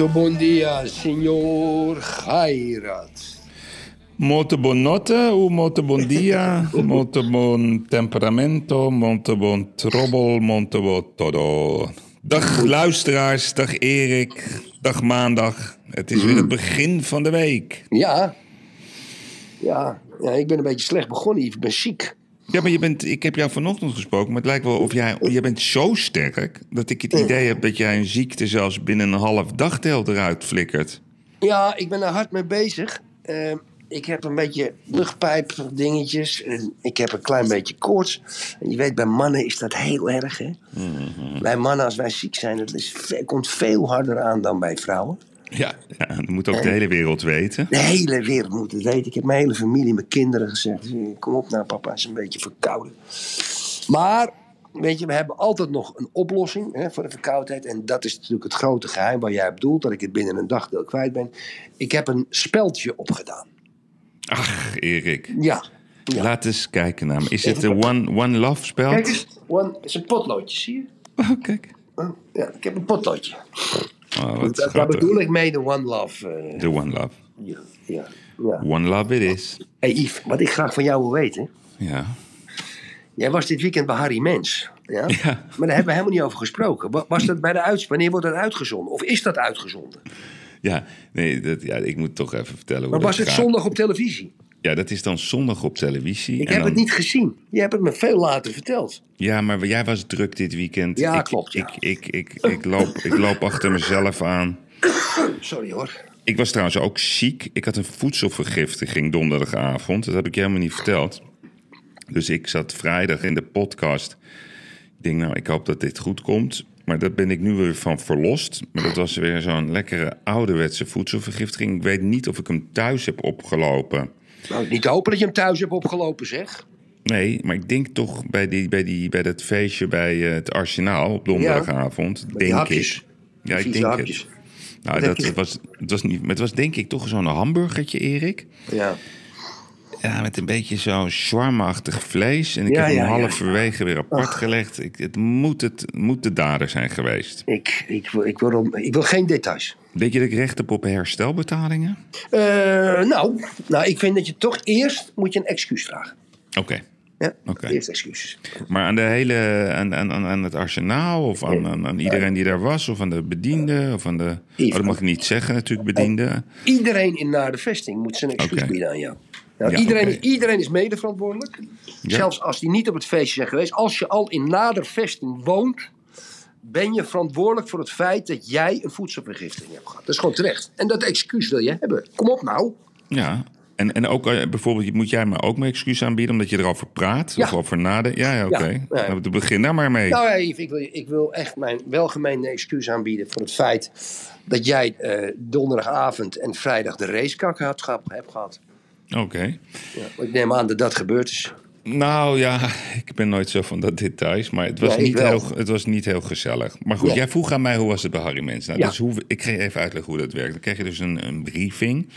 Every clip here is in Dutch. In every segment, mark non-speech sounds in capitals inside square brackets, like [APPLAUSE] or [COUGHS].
Muito bom dia, signor Gairat. Molto buon notte, o molto buon dia, [LAUGHS] molto buon temperamento, molto buon trobbel, molto buon todo. Dag luisteraars, dag Erik, dag maandag. Het is weer het begin van de week. Ja. ja. Ja, ik ben een beetje slecht begonnen. Ik ben ziek. Ja, maar je bent, ik heb jou vanochtend gesproken, maar het lijkt wel of jij, je bent zo sterk dat ik het idee heb dat jij een ziekte zelfs binnen een half dagdeel eruit flikkert. Ja, ik ben er hard mee bezig. Eh, ik heb een beetje luchtpijp dingetjes. En ik heb een klein beetje koorts. En je weet, bij mannen is dat heel erg, hè? Bij mannen, als wij ziek zijn, dat is, komt veel harder aan dan bij vrouwen. Ja, ja dat moet ook de hele wereld weten. De hele wereld moet het weten. Ik heb mijn hele familie, mijn kinderen gezegd. Kom op nou, papa, is een beetje verkouden. Maar, weet je, we hebben altijd nog een oplossing hè, voor de verkoudheid. En dat is natuurlijk het grote geheim waar jij bedoelt. Dat ik het binnen een dagdeel kwijt ben. Ik heb een speldje opgedaan. Ach, Erik. Ja. ja. Laat eens kijken naar me. Is het een one, one love spel? Kijk eens, one, het is een potloodje, zie je? Oh, kijk. Oh, Ja, ik heb een potloodje. Oh, wat Daar, bedoel ik mee de One Love. eh, De one love. ja, ja, ja. One love it is. Hey Yves, wat ik graag van jou wil weten. Ja. Jij was dit weekend bij Harry Mens. Ja? [LAUGHS] Ja. Maar daar hebben we helemaal niet over gesproken. Wa- Was dat bij de uits Wanneer wordt dat uitgezonden? Of is dat uitgezonden? Ja, nee, dat, ja, ik moet toch even vertellen hoe Maar was het gaat. zondag op televisie? Ja, dat is dan zondag op televisie. Ik en heb dan- het niet gezien. Je hebt het me veel later verteld. Ja, maar jij was druk dit weekend. Ja, ik, klopt, ja. Ik, ik, ik, ik, loop, ik loop achter mezelf aan. [COUGHS] Sorry hoor. Ik was trouwens ook ziek. Ik had een voedselvergiftiging donderdagavond. Dat heb ik je helemaal niet verteld. Dus ik zat vrijdag in de podcast. Ik denk, nou, ik hoop dat dit goed komt. Maar daar ben ik nu weer van verlost. Maar dat was weer zo'n lekkere ouderwetse voedselvergiftiging. Ik weet niet of ik hem thuis heb opgelopen. Nou, niet hopen dat je hem thuis hebt opgelopen, zeg. Nee, maar ik denk toch bij, die, bij, die, bij dat feestje bij eh, het Arsenaal op donderdagavond. denk ik. Ja, ik denk hapjes. het. Nou, dat was, het was niet. Het was denk ik toch zo'n hamburgertje, Erik. Ja. Ja, met een beetje zo'n shawarma-achtig vlees. En ik Ja, heb hem ja, ja. halverwege weer apart gelegd. Ik, het, moet het moet de dader zijn geweest. Ik, ik, wil, ik, wil, ik wil geen details. Weet je dat ik recht heb op herstelbetalingen? Eh, nou, nou, ik vind dat je toch eerst moet je een excuus vragen. Oké. Ja, eerst excuses. Maar aan de hele, aan, aan, aan het arsenaal of aan, aan, aan iedereen die daar was, of aan de bedienden, of aan de. Oh, dat mag ik niet zeggen, natuurlijk, bedienden. Iedereen in naar de vesting moet zijn excuus bieden aan jou. Nou, Ja, iedereen, iedereen is medeverantwoordelijk. Ja. Zelfs als die niet op het feestje zijn geweest. Als je al in nadervesting woont, ben je verantwoordelijk voor het feit dat jij een voedselvergiftiging hebt gehad. Dat is gewoon terecht. En dat excuus wil je hebben. Kom op nou. Ja. En, en ook eh, bijvoorbeeld, moet jij me ook mijn excuus aanbieden omdat je erover praat? Ja. Of over nadenkt? Ja, ja oké. Ja, ja. Nou, begin daar maar mee. Nou ja, Yves, ik wil, ik wil echt mijn welgemeende excuus aanbieden voor het feit dat jij eh, donderdagavond en vrijdag de racekak had, gehad- hebt gehad. Oké. Ja, ik neem aan dat dat gebeurd is. Nou ja, [LAUGHS] ik ben nooit zo van dat details, maar het was, Ja, niet, wel. heel, het was niet heel gezellig. Maar goed, Ja. jij vroeg aan mij hoe was het bij Harry Mens. Nou, Ja. dus hoe, ik ga je even uitleggen hoe dat werkt. Dan krijg je dus een, een briefing.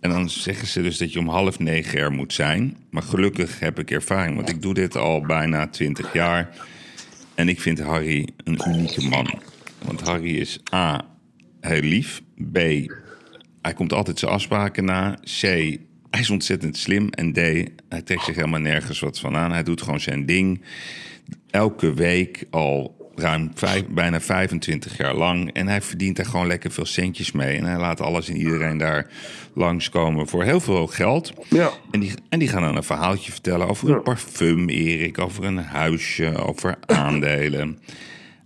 En dan zeggen ze dus dat je om half negen er moet zijn. Maar gelukkig heb ik ervaring, want ik doe dit al bijna twintig jaar. En ik vind Harry een unieke man. Want Harry is A, heel lief. B, hij komt altijd zijn afspraken na. C, hij is ontzettend slim. En D, hij trekt zich helemaal nergens wat van aan. Hij doet gewoon zijn ding. Elke week al ruim vijf, bijna 25 jaar lang. En hij verdient daar gewoon lekker veel centjes mee. En hij laat alles en iedereen daar langskomen voor heel veel geld. Ja. En die, en die gaan dan een verhaaltje vertellen over een parfum, Erik. Over een huisje, over aandelen.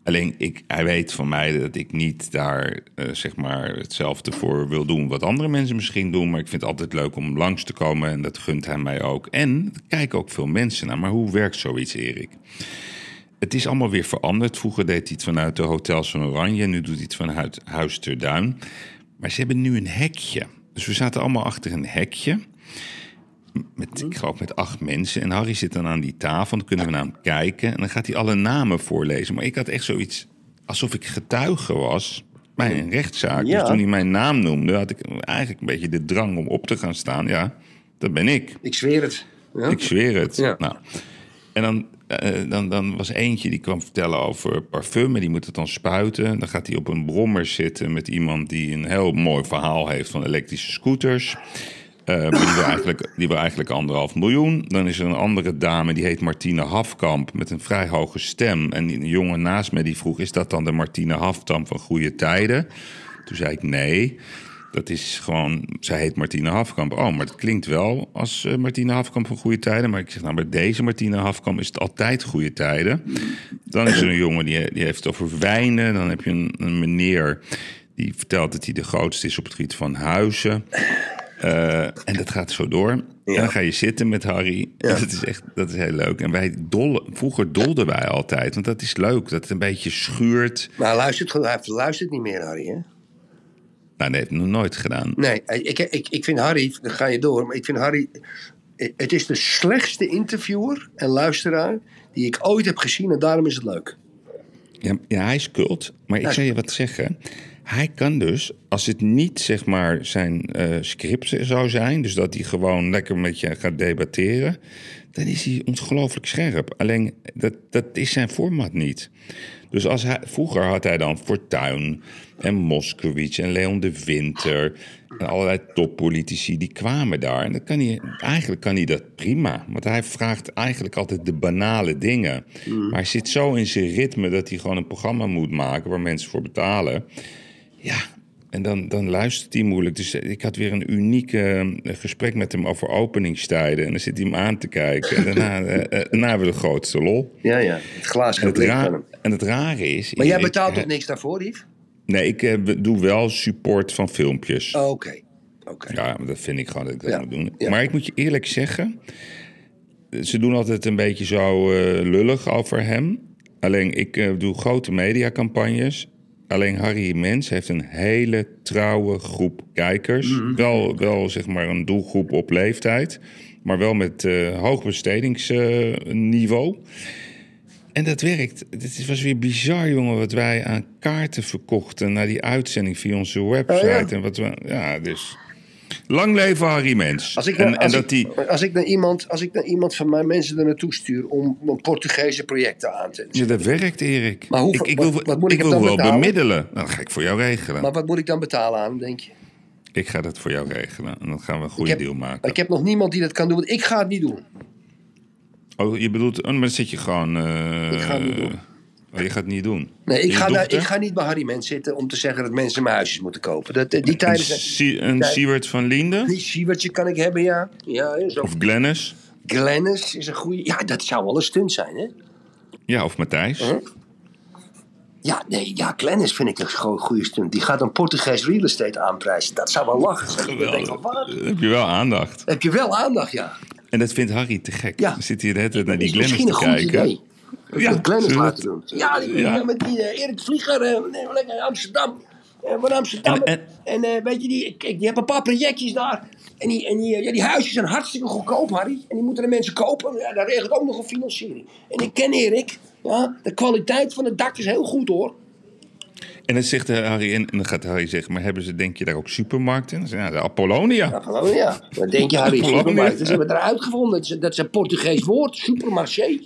Alleen, ik, hij weet van mij dat ik niet daar eh, zeg maar hetzelfde voor wil doen wat andere mensen misschien doen. Maar ik vind het altijd leuk om langs te komen en dat gunt hij mij ook. En er kijken ook veel mensen naar. Maar hoe werkt zoiets, Erik? het is allemaal weer veranderd. Vroeger deed hij het vanuit de hotels van Oranje. Nu doet hij het vanuit Huis ter Duin. Maar ze hebben nu een hekje. Dus we zaten allemaal achter een hekje. Met, ik geloof met acht mensen. En Harry zit dan aan die tafel. Dan kunnen we naar hem kijken. En dan gaat hij alle namen voorlezen. Maar ik had echt zoiets alsof ik getuige was bij een rechtszaak. Ja. Dus toen hij mijn naam noemde, had ik eigenlijk een beetje de drang om op te gaan staan. Ja, dat ben ik. Ik zweer het. Ja? Ik zweer het. Ja. Nou, en dan, eh, dan, dan was eentje die kwam vertellen over parfum. En die moet het dan spuiten. Dan gaat hij op een brommer zitten met iemand die een heel mooi verhaal heeft van elektrische scooters. Eh, die wil, eigenlijk, eigenlijk anderhalf miljoen. Dan is er een andere dame, die heet Martine Hafkamp... met een vrij hoge stem. En die jongen naast me die vroeg... is dat dan de Martine Hafkamp van Goede Tijden? Toen zei ik nee. Dat is gewoon... Zij heet Martine Hafkamp. Oh, maar het klinkt wel als eh, Martine Hafkamp van Goede Tijden. Maar ik zeg, nou, bij deze Martine Hafkamp is het altijd Goede Tijden. Dan is er een jongen die, die heeft het over wijnen. Dan heb je een, een meneer... Die vertelt dat hij de grootste is op het gebied van huizen. Eh, en dat gaat zo door. En dan ga je zitten met Harry. En [LAUGHS] dat is echt dat is heel leuk. En wij dollen, vroeger dolden wij altijd. Want dat is leuk. Dat het een beetje schuurt. Maar hij luistert, hij luistert niet meer, Harry. Hè? Nou, dat heeft nog nooit gedaan. Nee, ik, ik, ik vind Harry, dan ga je door, maar ik vind Harry. Het is de slechtste interviewer en luisteraar die ik ooit heb gezien en daarom is het leuk. Ja, ja hij is kult. Maar ik zou je wat zeggen. Hij kan dus, als het niet zeg maar zijn eh, script zou zijn... dus dat hij gewoon lekker met je gaat debatteren... dan is hij ongelooflijk scherp. Alleen, dat, dat is zijn format niet. Dus als hij, vroeger had hij dan Fortuyn en Moskowitz en Leon de Winter... en allerlei toppolitici, die kwamen daar. En dan kan hij, eigenlijk kan hij dat prima. Want hij vraagt eigenlijk altijd de banale dingen. Maar hij zit zo in zijn ritme dat hij gewoon een programma moet maken... waar mensen voor betalen... Ja, en dan, dan luistert hij moeilijk. Dus ik had weer een uniek eh, gesprek met hem over openingstijden. En dan zit hij hem aan te kijken. En daarna, [LAUGHS] eh, eh, daarna hebben we de grootste lol. Ja, ja. Het glaas En het, leeg ra- van hem. en het rare is... Maar jij betaalt eh, toch niks daarvoor, Yves? Nee, ik eh, doe wel support van filmpjes. Oh, Oké. Oké. Ja, maar dat vind ik gewoon dat ik dat Ja, moet doen. ja. Maar ik moet je eerlijk zeggen... Ze doen altijd een beetje zo eh, lullig over hem. Alleen, ik eh, doe grote mediacampagnes. Alleen Harry Mens heeft een hele trouwe groep kijkers. Mhm. wel, wel, zeg maar, een doelgroep op leeftijd. Maar wel met eh hoog bestedingsniveau. En dat werkt. Het was weer bizar, jongen, wat wij aan kaarten verkochten... naar die uitzending via onze website. Oh, ja. En wat we, ja, dus... Lang leven Harry Mens. Als ik, en, dat ik, die... als, ik naar iemand, als ik naar iemand van mijn mensen er naartoe stuur om een Portugese projecten aan te Ja, dat werkt, Erik. Maar hoeveel- ik, ik wil, wat moet ik wil wel betalen? bemiddelen. Nou, dan ga ik voor jou regelen. Maar wat moet ik dan betalen aan, denk je? Ik ga dat voor jou regelen. En dan gaan we een goede heb, deal maken. ik heb nog niemand die dat kan doen, want ik ga het niet doen. Oh, je bedoelt... Oh, maar dan zit je gewoon... eh, Ik ga het niet doen. Je gaat het niet doen. Nee, ik ga, ik ga niet bij Harry Mens zitten om te zeggen dat mensen mijn huisjes moeten kopen. Dat, die tijden Een, zijn... Een. Siewert van Linden? Die Sievertje kan ik hebben, ja. Ja, zo. Of Glennis? Glennis is een goede. Ja, dat zou wel een stunt zijn, hè? Ja, of Matthijs? Huh? Ja, nee, ja, Glennis vind ik een go- goede stunt. Die gaat een Portugees real estate aanprijzen. Dat zou wel lachen zijn. Dan heb je wel aandacht. Heb je wel aandacht, ja. En dat vindt Harry te gek. Ja. Dan zit de hele tijd naar die is Glennis misschien te een goed kijken. idee. Ja, we laten doen. Ja, die, Ja. met die eh, Erik Vlieger, lekker in Amsterdam. Eh, van Amsterdam. En- En, en- eh, weet je, die, kijk, die hebben een paar projectjes daar. En die, en die, ja, die huisjes zijn hartstikke goedkoop, Harry. En die moeten de mensen kopen. Ja, daar regelt ook nog een financiering. En ik ken Erik. Ja, de kwaliteit van het dak is heel goed, hoor. En dan zegt Harry, en dan gaat Harry zeggen, maar hebben ze denk je daar ook supermarkten? Dan zeg je, ja, de Apollonia. Ja. Wat denk je, Harry? Polonia. Supermarkt. Ze hebben het eruit gevonden. Dat is, dat is een Portugees woord. Supermarché.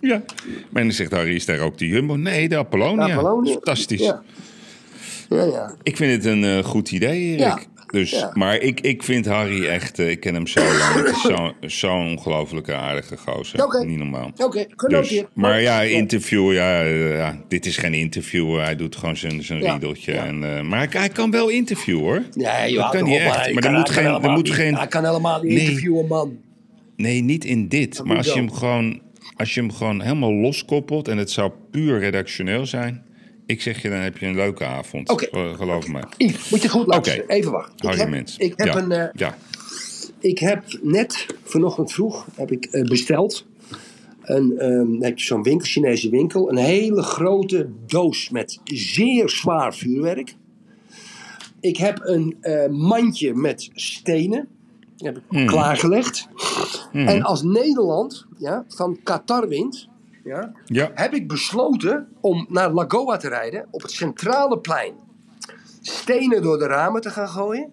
Ja. Maar dan zegt Harry, is daar ook de Jumbo? Nee, de Apollonia. Apollonia. Fantastisch. Ja. Ja, ja. Ik vind het een eh, goed idee, Erik. Ja. Dus, Ja. Maar ik, ik vind Harry echt, eh, ik ken hem zo lang. Het is zo- zo'n ongelooflijke aardige gozer. Niet normaal. Oké, Dus, genoteerd. maar ja, interview, ja, eh, ja, dit is geen interview. Hij doet gewoon zijn, zijn riedeltje. En, maar hij, hij kan wel interviewen, hoor. Nee, joh, dat kan niet op, echt. Maar kan- er moet geen... Er helemaal moet niet- geen Hij kan helemaal niet Nee. interviewen, man. Nee, niet in dit. Maar als je, hem gewoon, als je hem gewoon helemaal loskoppelt en het zou puur redactioneel zijn, ik zeg je, dan heb je een leuke avond. Oké. Eh, Geloof me. Yves, moet je goed luisteren. Even wachten. Harry ik heb, Mens. Ik heb, ja. een, eh, ja. ik heb net, vanochtend vroeg, heb ik eh, besteld. een, ehm, heb je zo'n winkel, Chinese winkel, een hele grote doos met zeer zwaar vuurwerk. Ik heb een mandje met stenen. Heb ik klaargelegd. En als Nederland ja, van Qatar wint, ja, Ja. heb ik besloten om naar Lagoa te rijden op het centrale plein. Stenen door de ramen te gaan gooien.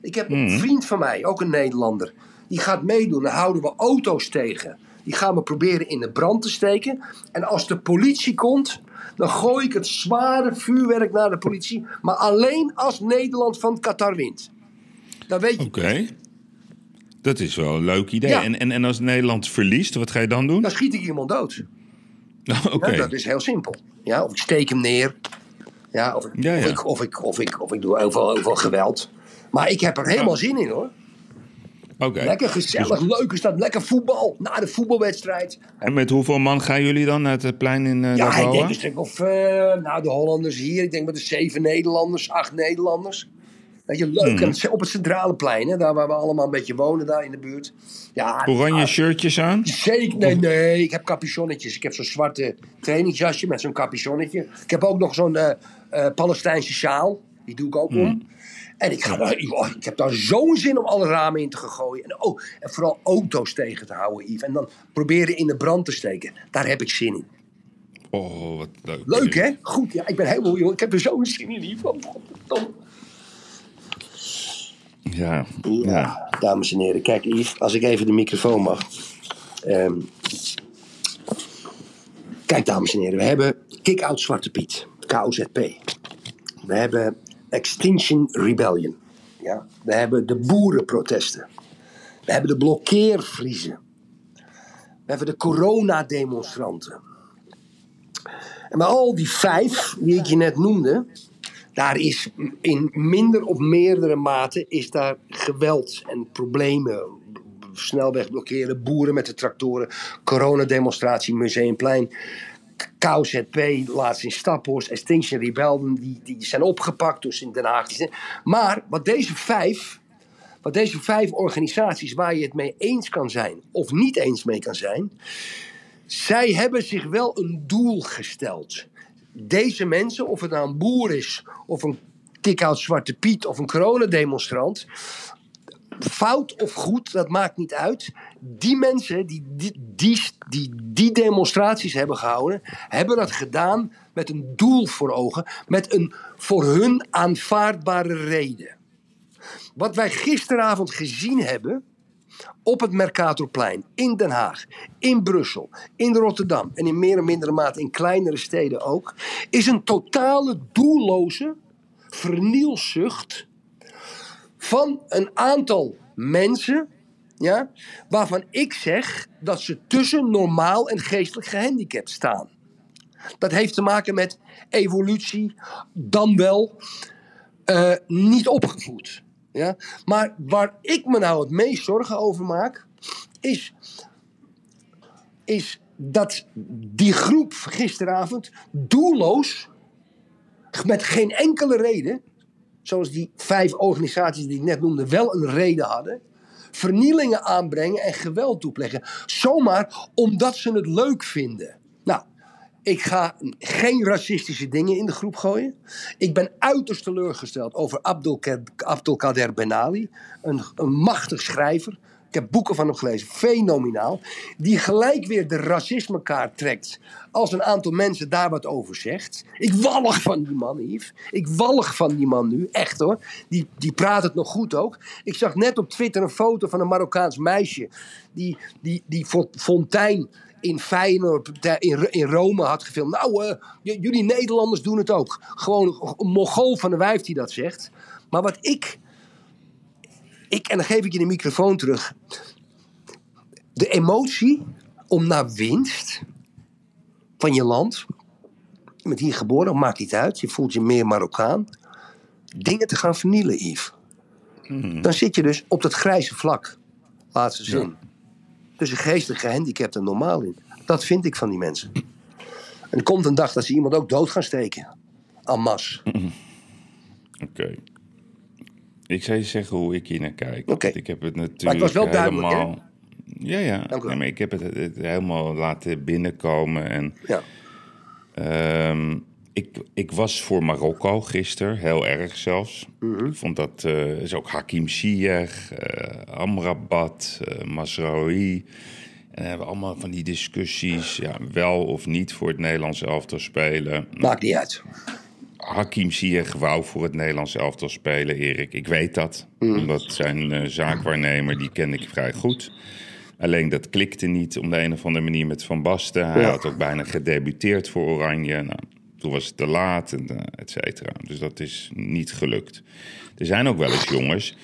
Ik heb een vriend van mij, ook een Nederlander, die gaat meedoen. Dan houden we auto's tegen. Die gaan we proberen in de brand te steken. En als de politie komt, dan gooi ik het zware vuurwerk naar de politie. Maar alleen als Nederland van Qatar wint. Dan weet je, Oké. Dat is wel een leuk idee. Ja. En, en, en als Nederland verliest, wat ga je dan doen? dan schiet ik iemand dood. [LAUGHS] Oké. Ja, dat is heel simpel. Ja, of ik steek hem neer. Ja, of, ik, Ja, Of, ik, of, ik, of, ik, of ik doe heel veel geweld. Maar ik heb er helemaal zin in hoor. Oké. Lekker gezellig, leuk is dat. Lekker voetbal. Na de voetbalwedstrijd. En met hoeveel man gaan jullie dan naar het plein in uh, Ja, ik denk een stuk of... eh, nou, de Hollanders hier. Ik denk met de zeven Nederlanders, acht Nederlanders. Weet je, leuk. Hmm. En op het centrale plein, hè, daar waar we allemaal een beetje wonen, daar in de buurt. Ja, Oranje shirtjes aan? Zeker, nee, nee. Ik heb capuchonnetjes. Ik heb zo'n zwarte trainingsjasje met zo'n capuchonnetje. Ik heb ook nog zo'n eh, eh, Palestijnse sjaal. Die doe ik ook om. En ik, ga daar, oh, ik heb daar zo'n zin om alle ramen in te gaan gooien. En, oh, en vooral auto's tegen te houden, Yves. En dan proberen in de brand te steken. Daar heb ik zin in. Oh, wat leuk. Leuk, hè? Goed, ja. Ik ben helemaal... joh, Ik heb er zo'n zin in, Yves. Oh. Ja. Ja, ja. dames en heren. Kijk, Yves, als ik even de microfoon mag. Ehm, kijk, dames en heren. We hebben Kick-Out Zwarte Piet, KOZP. We hebben Extinction Rebellion. Ja? We hebben de boerenprotesten. We hebben de blokkeervriezen. We hebben de coronademonstranten. En bij al die vijf, die ik je net noemde, daar is in minder of meerdere mate is daar geweld en problemen. Snelweg blokkeren, boeren met de tractoren, coronademonstratie, Museumplein, KZP, laatst in Staphorst, Extinction Rebellion, die, die zijn opgepakt, dus in Den Haag. Maar wat deze vijf, wat deze vijf organisaties waar je het mee eens kan zijn of niet eens mee kan zijn, zij hebben zich wel een doel gesteld. Deze mensen, of het nou een boer is, of een kick-out Zwarte Piet, of een coronademonstrant, fout of goed, dat maakt niet uit. Die mensen die die, die, die die demonstraties hebben gehouden, hebben dat gedaan met een doel voor ogen, met een voor hun aanvaardbare reden. Wat wij gisteravond gezien hebben, op het Mercatorplein, in Den Haag, in Brussel, in Rotterdam en in meer en mindere mate in kleinere steden ook, is een totale doelloze vernielzucht van een aantal mensen, ja, waarvan ik zeg dat ze tussen normaal en geestelijk gehandicapt staan. Dat heeft te maken met evolutie, dan wel eh, niet opgevoed. Ja? Maar waar ik me nou het meest zorgen over maak, is, is dat die groep gisteravond doelloos, met geen enkele reden, zoals die vijf organisaties die ik net noemde wel een reden hadden, vernielingen aanbrengen en geweld toepleggen. Zomaar omdat ze het leuk vinden. Ik ga geen racistische dingen in de groep gooien. Ik ben uiterst teleurgesteld over Abdulkader Benali, een, een machtig schrijver. Ik heb boeken van hem gelezen, fenomenaal. Die gelijk weer de racismekaart trekt als een aantal mensen daar wat over zegt. Ik wallig van die man, Yves. Ik wallig van die man nu, echt hoor. Die, die praat het nog goed ook. Ik zag net op Twitter een foto van een Marokkaans meisje. Die, die, die Fo- Fontijn in Feyenoord, in, in Rome had gefilmd. Nou, eh, jullie Nederlanders doen het ook. Gewoon een Mongool van de wijf die dat zegt. Maar wat ik, ik, en dan geef ik je de microfoon terug. De emotie om naar winst van je land. Je bent hier geboren, maakt niet uit. Je voelt je meer Marokkaan. Dingen te gaan vernielen, Yves. Dan zit je dus op dat grijze vlak. Laatste zin. Tussen geestelijk gehandicapt en normaal in. Dat vind ik van die mensen. En er komt een dag dat ze iemand ook dood gaan steken. En masse. Oké. Ik zou je zeggen hoe ik hier naar kijk. Oké. Want Ik heb het natuurlijk Maar het was wel duidelijk, helemaal... Ja, ja. Dank u wel. Nee, maar ik heb het, het helemaal laten binnenkomen. En Ja. Ehm, ik, ik was voor Marokko gisteren, heel erg zelfs. Mhm. Ik vond dat eh, is ook Hakim Ziyech, eh, Amrabat, eh Masraoui. En dan hebben we allemaal van die discussies, ja, wel of niet voor het Nederlands elftal spelen. Maakt niet uit. Hakim Ziyech wou voor het Nederlands elftal spelen, Erik. Ik weet dat, Mm. omdat zijn zaakwaarnemer, die ken ik vrij goed. Alleen dat klikte niet op de een of andere manier met Van Basten. Hij Ja. had ook bijna gedebuteerd voor Oranje. Nou, toen was het te laat, en, eh, et cetera. Dus dat is niet gelukt. Er zijn ook wel eens jongens...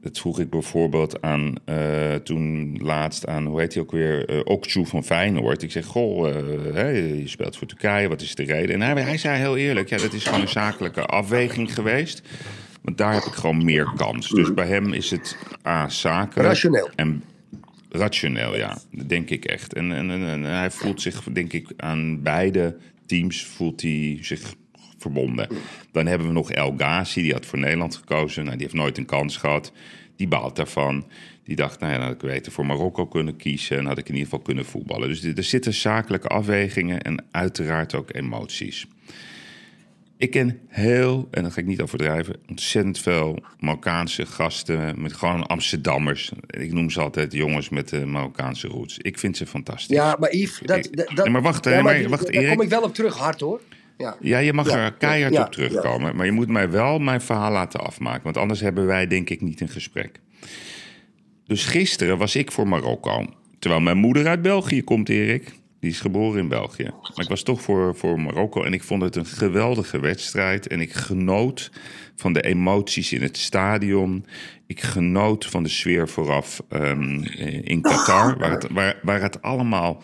Dat vroeg ik bijvoorbeeld aan, eh, toen laatst aan, hoe heet hij ook weer, uh, Okju van Feyenoord. Ik zeg, goh, eh, je speelt voor Turkije, wat is de reden? En hij, hij zei heel eerlijk, ja, dat is gewoon een zakelijke afweging geweest. Want daar heb ik gewoon meer kans. Dus bij hem is het A, zakelijk. Rationeel. En rationeel, ja. Dat denk ik echt. En, en, en, en hij voelt zich, denk ik, aan beide teams voelt hij zich verbonden. Dan hebben we nog El Ghazi, die had voor Nederland gekozen. Nou, die heeft nooit een kans gehad. Die baalt daarvan. Die dacht, nou ja, dan had ik beter voor Marokko kunnen kiezen... en had ik in ieder geval kunnen voetballen. Dus er zitten zakelijke afwegingen en uiteraard ook emoties. Ik ken heel, en dat ga ik niet overdrijven, ontzettend veel Marokkaanse gasten, met gewoon Amsterdammers. Ik noem ze altijd jongens met de Marokkaanse roots. Ik vind ze fantastisch. Ja, maar Yves, dat... Dat, dat Nee, maar wacht, Ja, maar wacht, Daar Erik. kom ik wel op terug, hard hoor. Ja. Ja, je mag Ja, er keihard ja, op terugkomen. Maar je moet mij wel mijn verhaal laten afmaken. Want anders hebben wij denk ik niet een gesprek. Dus gisteren was ik voor Marokko. Terwijl mijn moeder uit België komt, Erik. Die is geboren in België. Maar ik was toch voor, voor Marokko. En ik vond het een geweldige wedstrijd. En ik genoot van de emoties in het stadion. Ik genoot van de sfeer vooraf ehm, in Qatar. [LAUGHS] Waar het, waar, waar het allemaal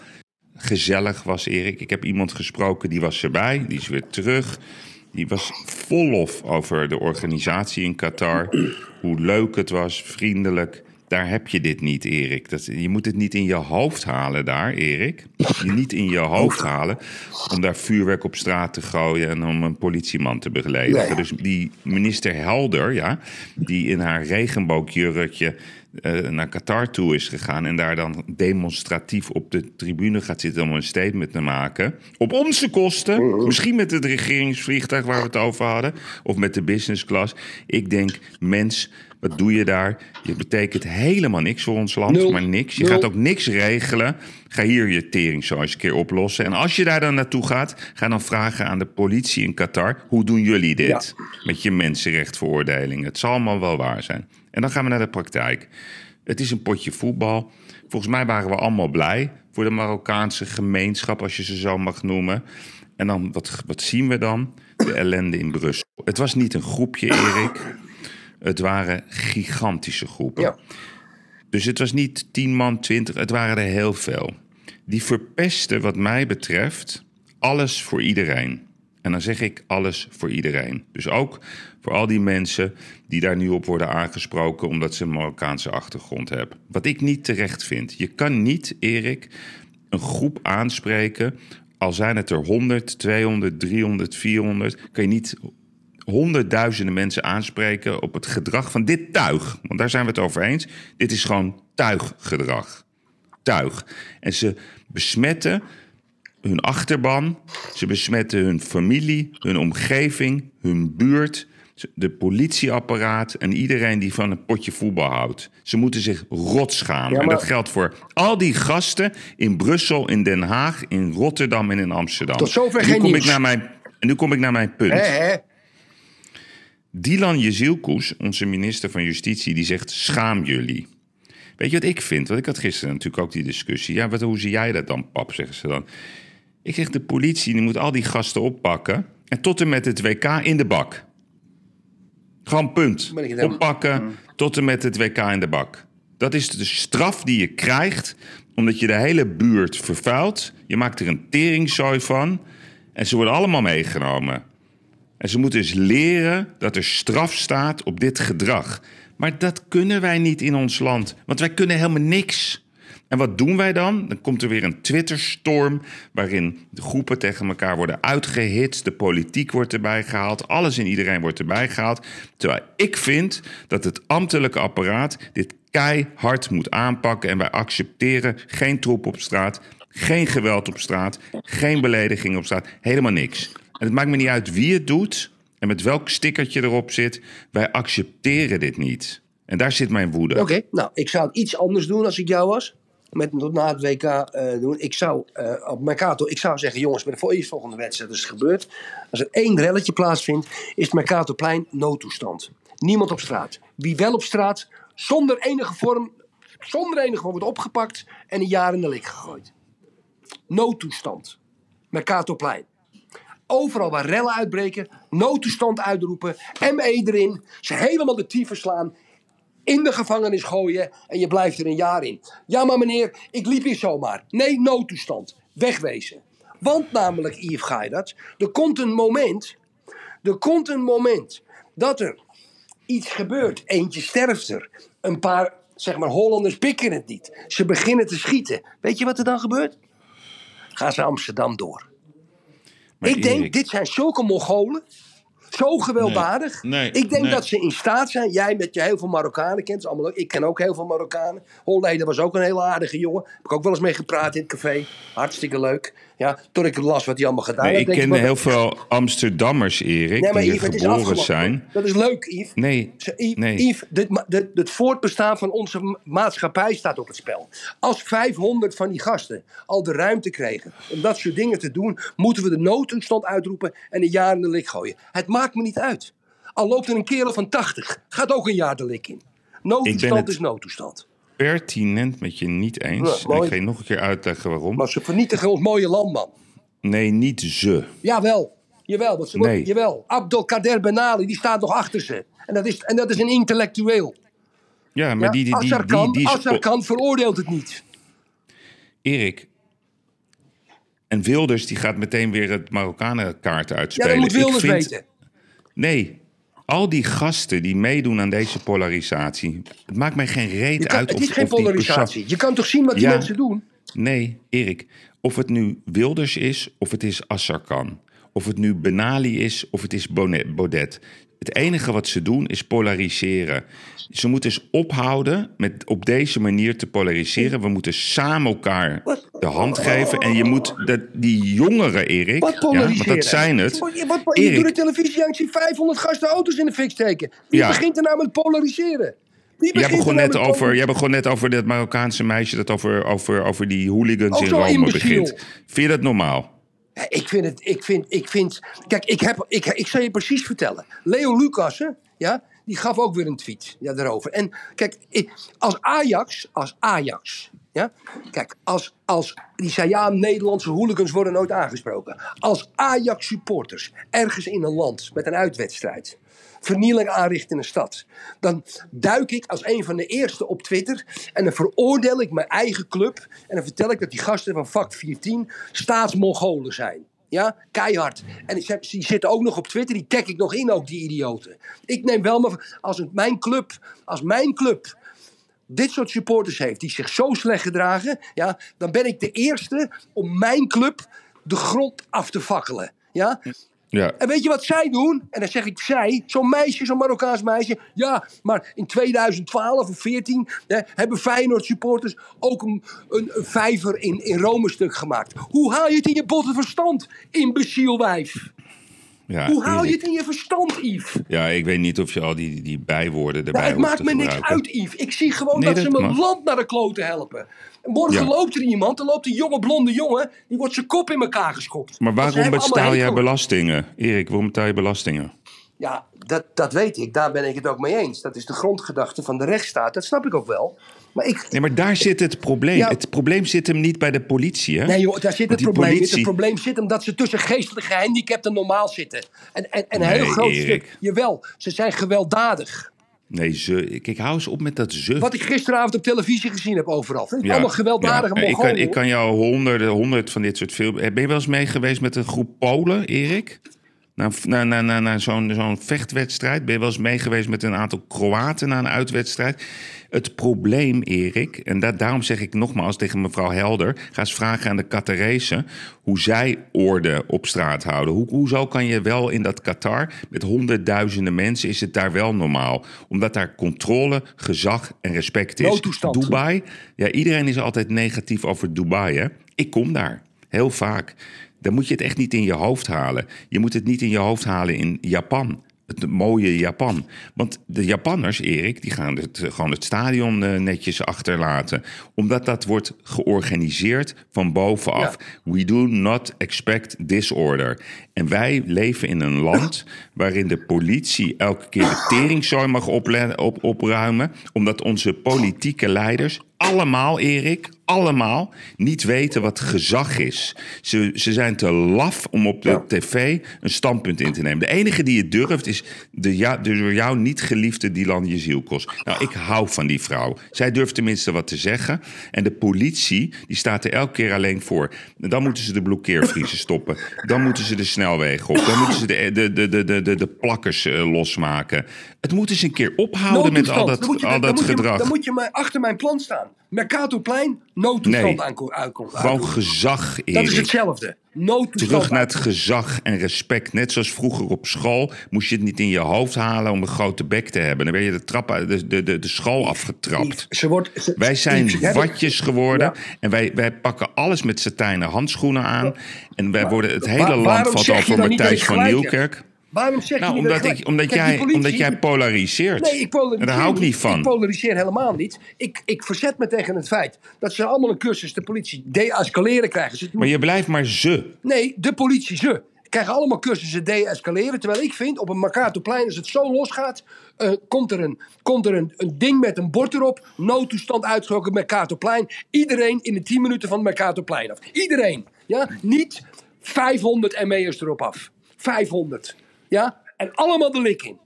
gezellig was, Erik. Ik heb iemand gesproken, die was erbij. Die is weer terug. Die was vol lof over de organisatie in Qatar. Hoe leuk het was, vriendelijk. Daar heb je dit niet, Erik. Dat, je moet het niet in je hoofd halen daar, Erik. Je niet in je hoofd halen om daar vuurwerk op straat te gooien... en om een politieman te. Nee. Dus die minister Helder, ja, die in haar regenboogjurkje eh, naar Qatar toe is gegaan... en daar dan demonstratief op de tribune gaat zitten om een statement te maken... op onze kosten, misschien met het regeringsvliegtuig waar we het over hadden... of met de business class. Ik denk, mens, wat doe je daar? Je betekent helemaal niks voor ons land, Nul. maar niks. Je Nul. gaat ook niks regelen. Ga hier je tering zo eens een keer oplossen. En als je daar dan naartoe gaat, ga dan vragen aan de politie in Qatar... hoe doen jullie dit met je mensenrechtveroordelingen? Het zal allemaal wel waar zijn. En dan gaan we naar de praktijk. Het is een potje voetbal. Volgens mij waren we allemaal blij voor de Marokkaanse gemeenschap, als je ze zo mag noemen. En dan, wat, wat zien we dan? De ellende in Brussel. Het was niet een groepje, Erik. Het waren gigantische groepen. Ja. Dus het was niet 10 man, 20, het waren er heel veel. Die verpesten, wat mij betreft, alles voor iedereen. En dan zeg ik alles voor iedereen. Dus ook voor al die mensen die daar nu op worden aangesproken omdat ze een Marokkaanse achtergrond hebben. Wat ik niet terecht vind. Je kan niet, Erik, een groep aanspreken. Al zijn het er 100, 200, 300, 400. Kan je niet honderdduizenden mensen aanspreken op het gedrag van dit tuig. Want daar zijn we het over eens. Dit is gewoon tuiggedrag. Tuig. En ze besmetten hun achterban, ze besmetten hun familie, hun omgeving, hun buurt, de politieapparaat en iedereen die van een potje voetbal houdt. Ze moeten zich rot schamen. Ja, En dat geldt voor al die gasten in Brussel, in Den Haag, in Rotterdam en in Amsterdam. Tot zover En nu geen kom ik naar mijn, en nu kom ik naar mijn punt. Dylan Jezielkoes, onze minister van Justitie, die zegt: schaam jullie. Weet je wat ik vind? Want ik had gisteren natuurlijk ook die discussie. Ja, wat, hoe zie jij dat dan, pap? Zeggen ze dan. Ik zeg: de politie die moet al die gasten oppakken. En tot en met het WK in de bak. Gewoon punt. Oppakken tot en met het WK in de bak. Dat is de straf die je krijgt omdat je de hele buurt vervuilt. Je maakt er een teringzooi van. En ze worden allemaal meegenomen. En ze moeten eens leren dat er straf staat op dit gedrag. Maar dat kunnen wij niet in ons land. Want wij kunnen helemaal niks. En wat doen wij dan? Dan komt er weer een Twitterstorm waarin de groepen tegen elkaar worden uitgehitst, de politiek wordt erbij gehaald, alles en iedereen wordt erbij gehaald. Terwijl ik vind dat het ambtelijke apparaat dit keihard moet aanpakken en wij accepteren geen troep op straat, geen geweld op straat, geen belediging op straat, helemaal niks. En het maakt me niet uit wie het doet en met welk stickertje erop zit. Wij accepteren dit niet. En daar zit mijn woede. Oké, nou, ik zou het iets anders doen als ik jou was. Met tot na het WK eh, doen. Ik zou eh, op Mercato, ik zou zeggen, jongens, bij de volgende wedstrijd is het gebeurd. Als er één relletje plaatsvindt, is Mercatoplein noodtoestand. Niemand op straat. Wie wel op straat, zonder enige vorm, zonder enige vorm wordt opgepakt en een jaar in de lik gegooid. Noodtoestand. Mercatoplein. Overal waar rellen uitbreken, noodtoestand uitroepen, ME erin, ze helemaal de tyfus slaan, in de gevangenis gooien en je blijft er een jaar in. Ja, maar meneer, ik liep hier zomaar. Nee, noodtoestand. Wegwezen. Want namelijk, Yves, ga je dat? Er komt een moment, er komt een moment dat er iets gebeurt. Eentje sterft er. Een paar, zeg maar, Hollanders pikken het niet. Ze beginnen te schieten. Weet je wat er dan gebeurt? Gaan ze Amsterdam door. Maar ik denk, Erik, dit zijn zulke Mongolen. Zo gewelddadig. Nee, nee, ik denk nee. dat ze in staat zijn. Jij met je heel veel Marokkanen kent. is Allemaal, ik ken ook heel veel Marokkanen. Holleder was ook een hele aardige jongen. Heb ik ook wel eens mee gepraat in het café. Hartstikke leuk. Ja, toen ik las wat hij allemaal gedaan Nee, had. ik ken heel veel Amsterdammers, Erik, Nee, maar die Yves, hier geboren zijn. Dat is leuk, Yves. Nee, Yves, nee. Yves, dit dit- het voortbestaan van onze ma- maatschappij staat op het spel. Als 500 van die gasten al de ruimte kregen om dat soort dingen te doen, moeten we de noodtoestand uitroepen en een jaar in de lik gooien. Het maakt me niet uit. Al loopt er een kerel van 80, gaat ook een jaar de lik in. Noodtoestand het- is noodtoestand. Pertinent met je niet eens. Ja, En ik ga je nog een keer uitleggen waarom. Maar ze vernietigen ons mooie land, man. Nee, niet ze. Jawel, jawel, want ze Nee. jawel. Abdelkader Ben Ali, die staat nog achter ze. En dat is, en dat is een intellectueel. Ja, maar Ja, die, die, die, die, kan, die er veroordeelt het niet. Erik. En Wilders die gaat meteen weer het Marokkanenkaart Ja, uitspelen. dat moet Wilders vind- weten. Nee, al die gasten die meedoen aan deze polarisatie. Het maakt mij geen reet kan, uit het of, is geen of die persoon- polarisatie. Je kan toch zien wat die Ja. mensen doen? Nee, Erik. Of het nu Wilders is, of het is Assarkan. Of het nu Benali is, of het is Bonet- Baudet. Het enige wat ze doen is polariseren. Ze moeten eens ophouden met op deze manier te polariseren. We moeten samen elkaar de hand geven. En je moet dat, die jongeren, Erik. Wat ja, polariseren? want dat zijn het. Wat, wat, je doet de televisie aan, ik zie 500 gasten auto's in de fik steken. Wie Ja. begint er nou met polariseren? Jij begon, nou net over, jij begon net over dat Marokkaanse meisje dat over, over, over die hooligans Ook in Rome begint. Vind je dat normaal? Ik vind het, ik vind, ik vind... Kijk, ik, heb, ik, ik zal je precies vertellen. Leo Lucassen, ja, die gaf ook weer een tweet ja, daarover. En kijk, als Ajax, als Ajax, ja, kijk, als, als, die zei ja, Nederlandse hooligans worden nooit aangesproken. Als Ajax supporters ergens in een land met een uitwedstrijd vernieling aanrichten in een stad. Dan duik ik als een van de eerste op Twitter en dan veroordeel ik mijn eigen club. En dan vertel ik dat die gasten van vak 14 staatsmongolen zijn. Ja, keihard. En die zitten ook nog op Twitter, die tag ik nog in, ook die idioten. Ik neem wel maar, als mijn club, als mijn club dit soort supporters heeft die zich zo slecht gedragen, ja, dan ben ik de eerste om mijn club de grond af te fakkelen. Ja? Ja. En weet je wat zij doen? En dan zeg ik zij, zo'n meisje, zo'n Marokkaans meisje. Ja, maar in 2012 of 14 hè, hebben Feyenoord supporters ook een, een, een vijver in, in Rome stuk gemaakt. Hoe haal je het in je botte verstand, imbeciel wijf? Ja, Hoe haal je het in je verstand, Yves? Ja, ik weet niet of je al die, die bijwoorden erbij Nou, het maakt me niks uit, Yves. Ik zie gewoon Nee, dat, ze dat mijn land naar de kloten helpen. Morgen Ja. loopt er iemand, dan loopt een jonge blonde jongen, die wordt zijn kop in elkaar geschopt. Maar waarom betaal jij belastingen? Erik, waarom betaal je belastingen? Ja, dat, dat weet ik. Daar ben ik het ook mee eens. Dat is de grondgedachte van de rechtsstaat. Dat snap ik ook wel. Maar ik. Nee, maar daar zit het probleem. Ja. Het probleem zit hem niet bij de politie, hè? Nee joh, daar zit het probleem. niet. Het probleem zit omdat ze tussen geestelijk gehandicapten normaal zitten. En, en, en een Nee, heel groot Erik. stuk. Jawel, ze zijn gewelddadig. Nee, ze. Kijk, hou eens op met dat ze. Wat ik gisteravond op televisie gezien heb overal. Vind ik Ja, allemaal gewelddadige ja. ik, kan, ik kan jou honderden, honderd van dit soort films... Ben je wel eens mee geweest met een groep Polen, Erik? Naar zo'n zo'n vechtwedstrijd? Ben je wel eens mee geweest met een aantal Kroaten naar een uitwedstrijd? Het probleem, Erik, en dat, daarom zeg ik nogmaals tegen mevrouw Helder... ga eens vragen aan de Qatarese hoe zij orde op straat houden. Hoe, hoezo kan je wel in dat Qatar met honderdduizenden mensen... is het daar wel normaal? Omdat daar controle, gezag en respect is. Noodtoestand. Dubai, ja, iedereen is altijd negatief over Dubai, hè? Ik kom daar, heel vaak. Dan moet je het echt niet in je hoofd halen. Je moet het niet in je hoofd halen in Japan. Het mooie Japan. Want de Japanners, Erik, die gaan het, eh, gewoon het stadion eh, netjes achterlaten. Omdat dat wordt georganiseerd van bovenaf. We do not expect disorder. En wij leven in een land [COUGHS] waarin de politie elke keer de teringzooi mag op, opruimen. Omdat onze politieke leiders allemaal, Erik, allemaal niet weten wat gezag is. Ze, ze zijn te laf om op de Ja. tv een standpunt in te nemen. De enige die het durft is de, ja, de door jou niet geliefde Dilan Jezielkos. Nou, ik hou van die vrouw. Zij durft tenminste wat te zeggen. En de politie, die staat er elke keer alleen voor. Dan moeten ze de blokkeervriezen [LAUGHS] stoppen. Dan moeten ze de snelwegen op. Dan moeten ze de, de, de, de, de, de, de plakkers eh, losmaken. Het moet eens een keer ophouden met al dat, Dan moet je- al dan dat moet je- gedrag. Dan moet je maar achter mijn plan staan. Mercatorplein, noodtoestand Nee. aanko- uitkomt. Gewoon gezag, Erik. Dat is hetzelfde. Noodtoestand. Terug naar het gezag en respect. Net zoals vroeger op school moest je het niet in je hoofd halen om een grote bek te hebben. Dan werd je de, trap, de, de, de, de school afgetrapt. Ze wordt, ze- Wij zijn ze hebben- watjes geworden Ja. en wij, wij pakken alles met satijnen handschoenen aan. En wij worden, het hele Waar- land valt over dat Matthijs van? Nieuwkerk. Waarom zeg Nou, je niet dat omdat, ik omdat, Kijk, jij, politie- omdat jij polariseert. Nee, ik polariseer, daar hou ik niet van. Ik polariseer helemaal niet. Ik, ik verzet me tegen het feit dat ze allemaal een cursus de politie de-escaleren krijgen. Ze- Maar je blijft maar ze. Nee, de politie, ze krijgen allemaal cursussen de-escaleren. Terwijl ik vind, op een Mercatorplein, als het zo losgaat, eh, komt er, een, komt er een, een ding met een bord erop. Noodtoestand uitgesproken Mercatorplein. Iedereen in de 10 minuten van het Mercatorplein af. Iedereen. Ja? Niet 500 ME'ers erop af. 500. Ja? En allemaal de lik in.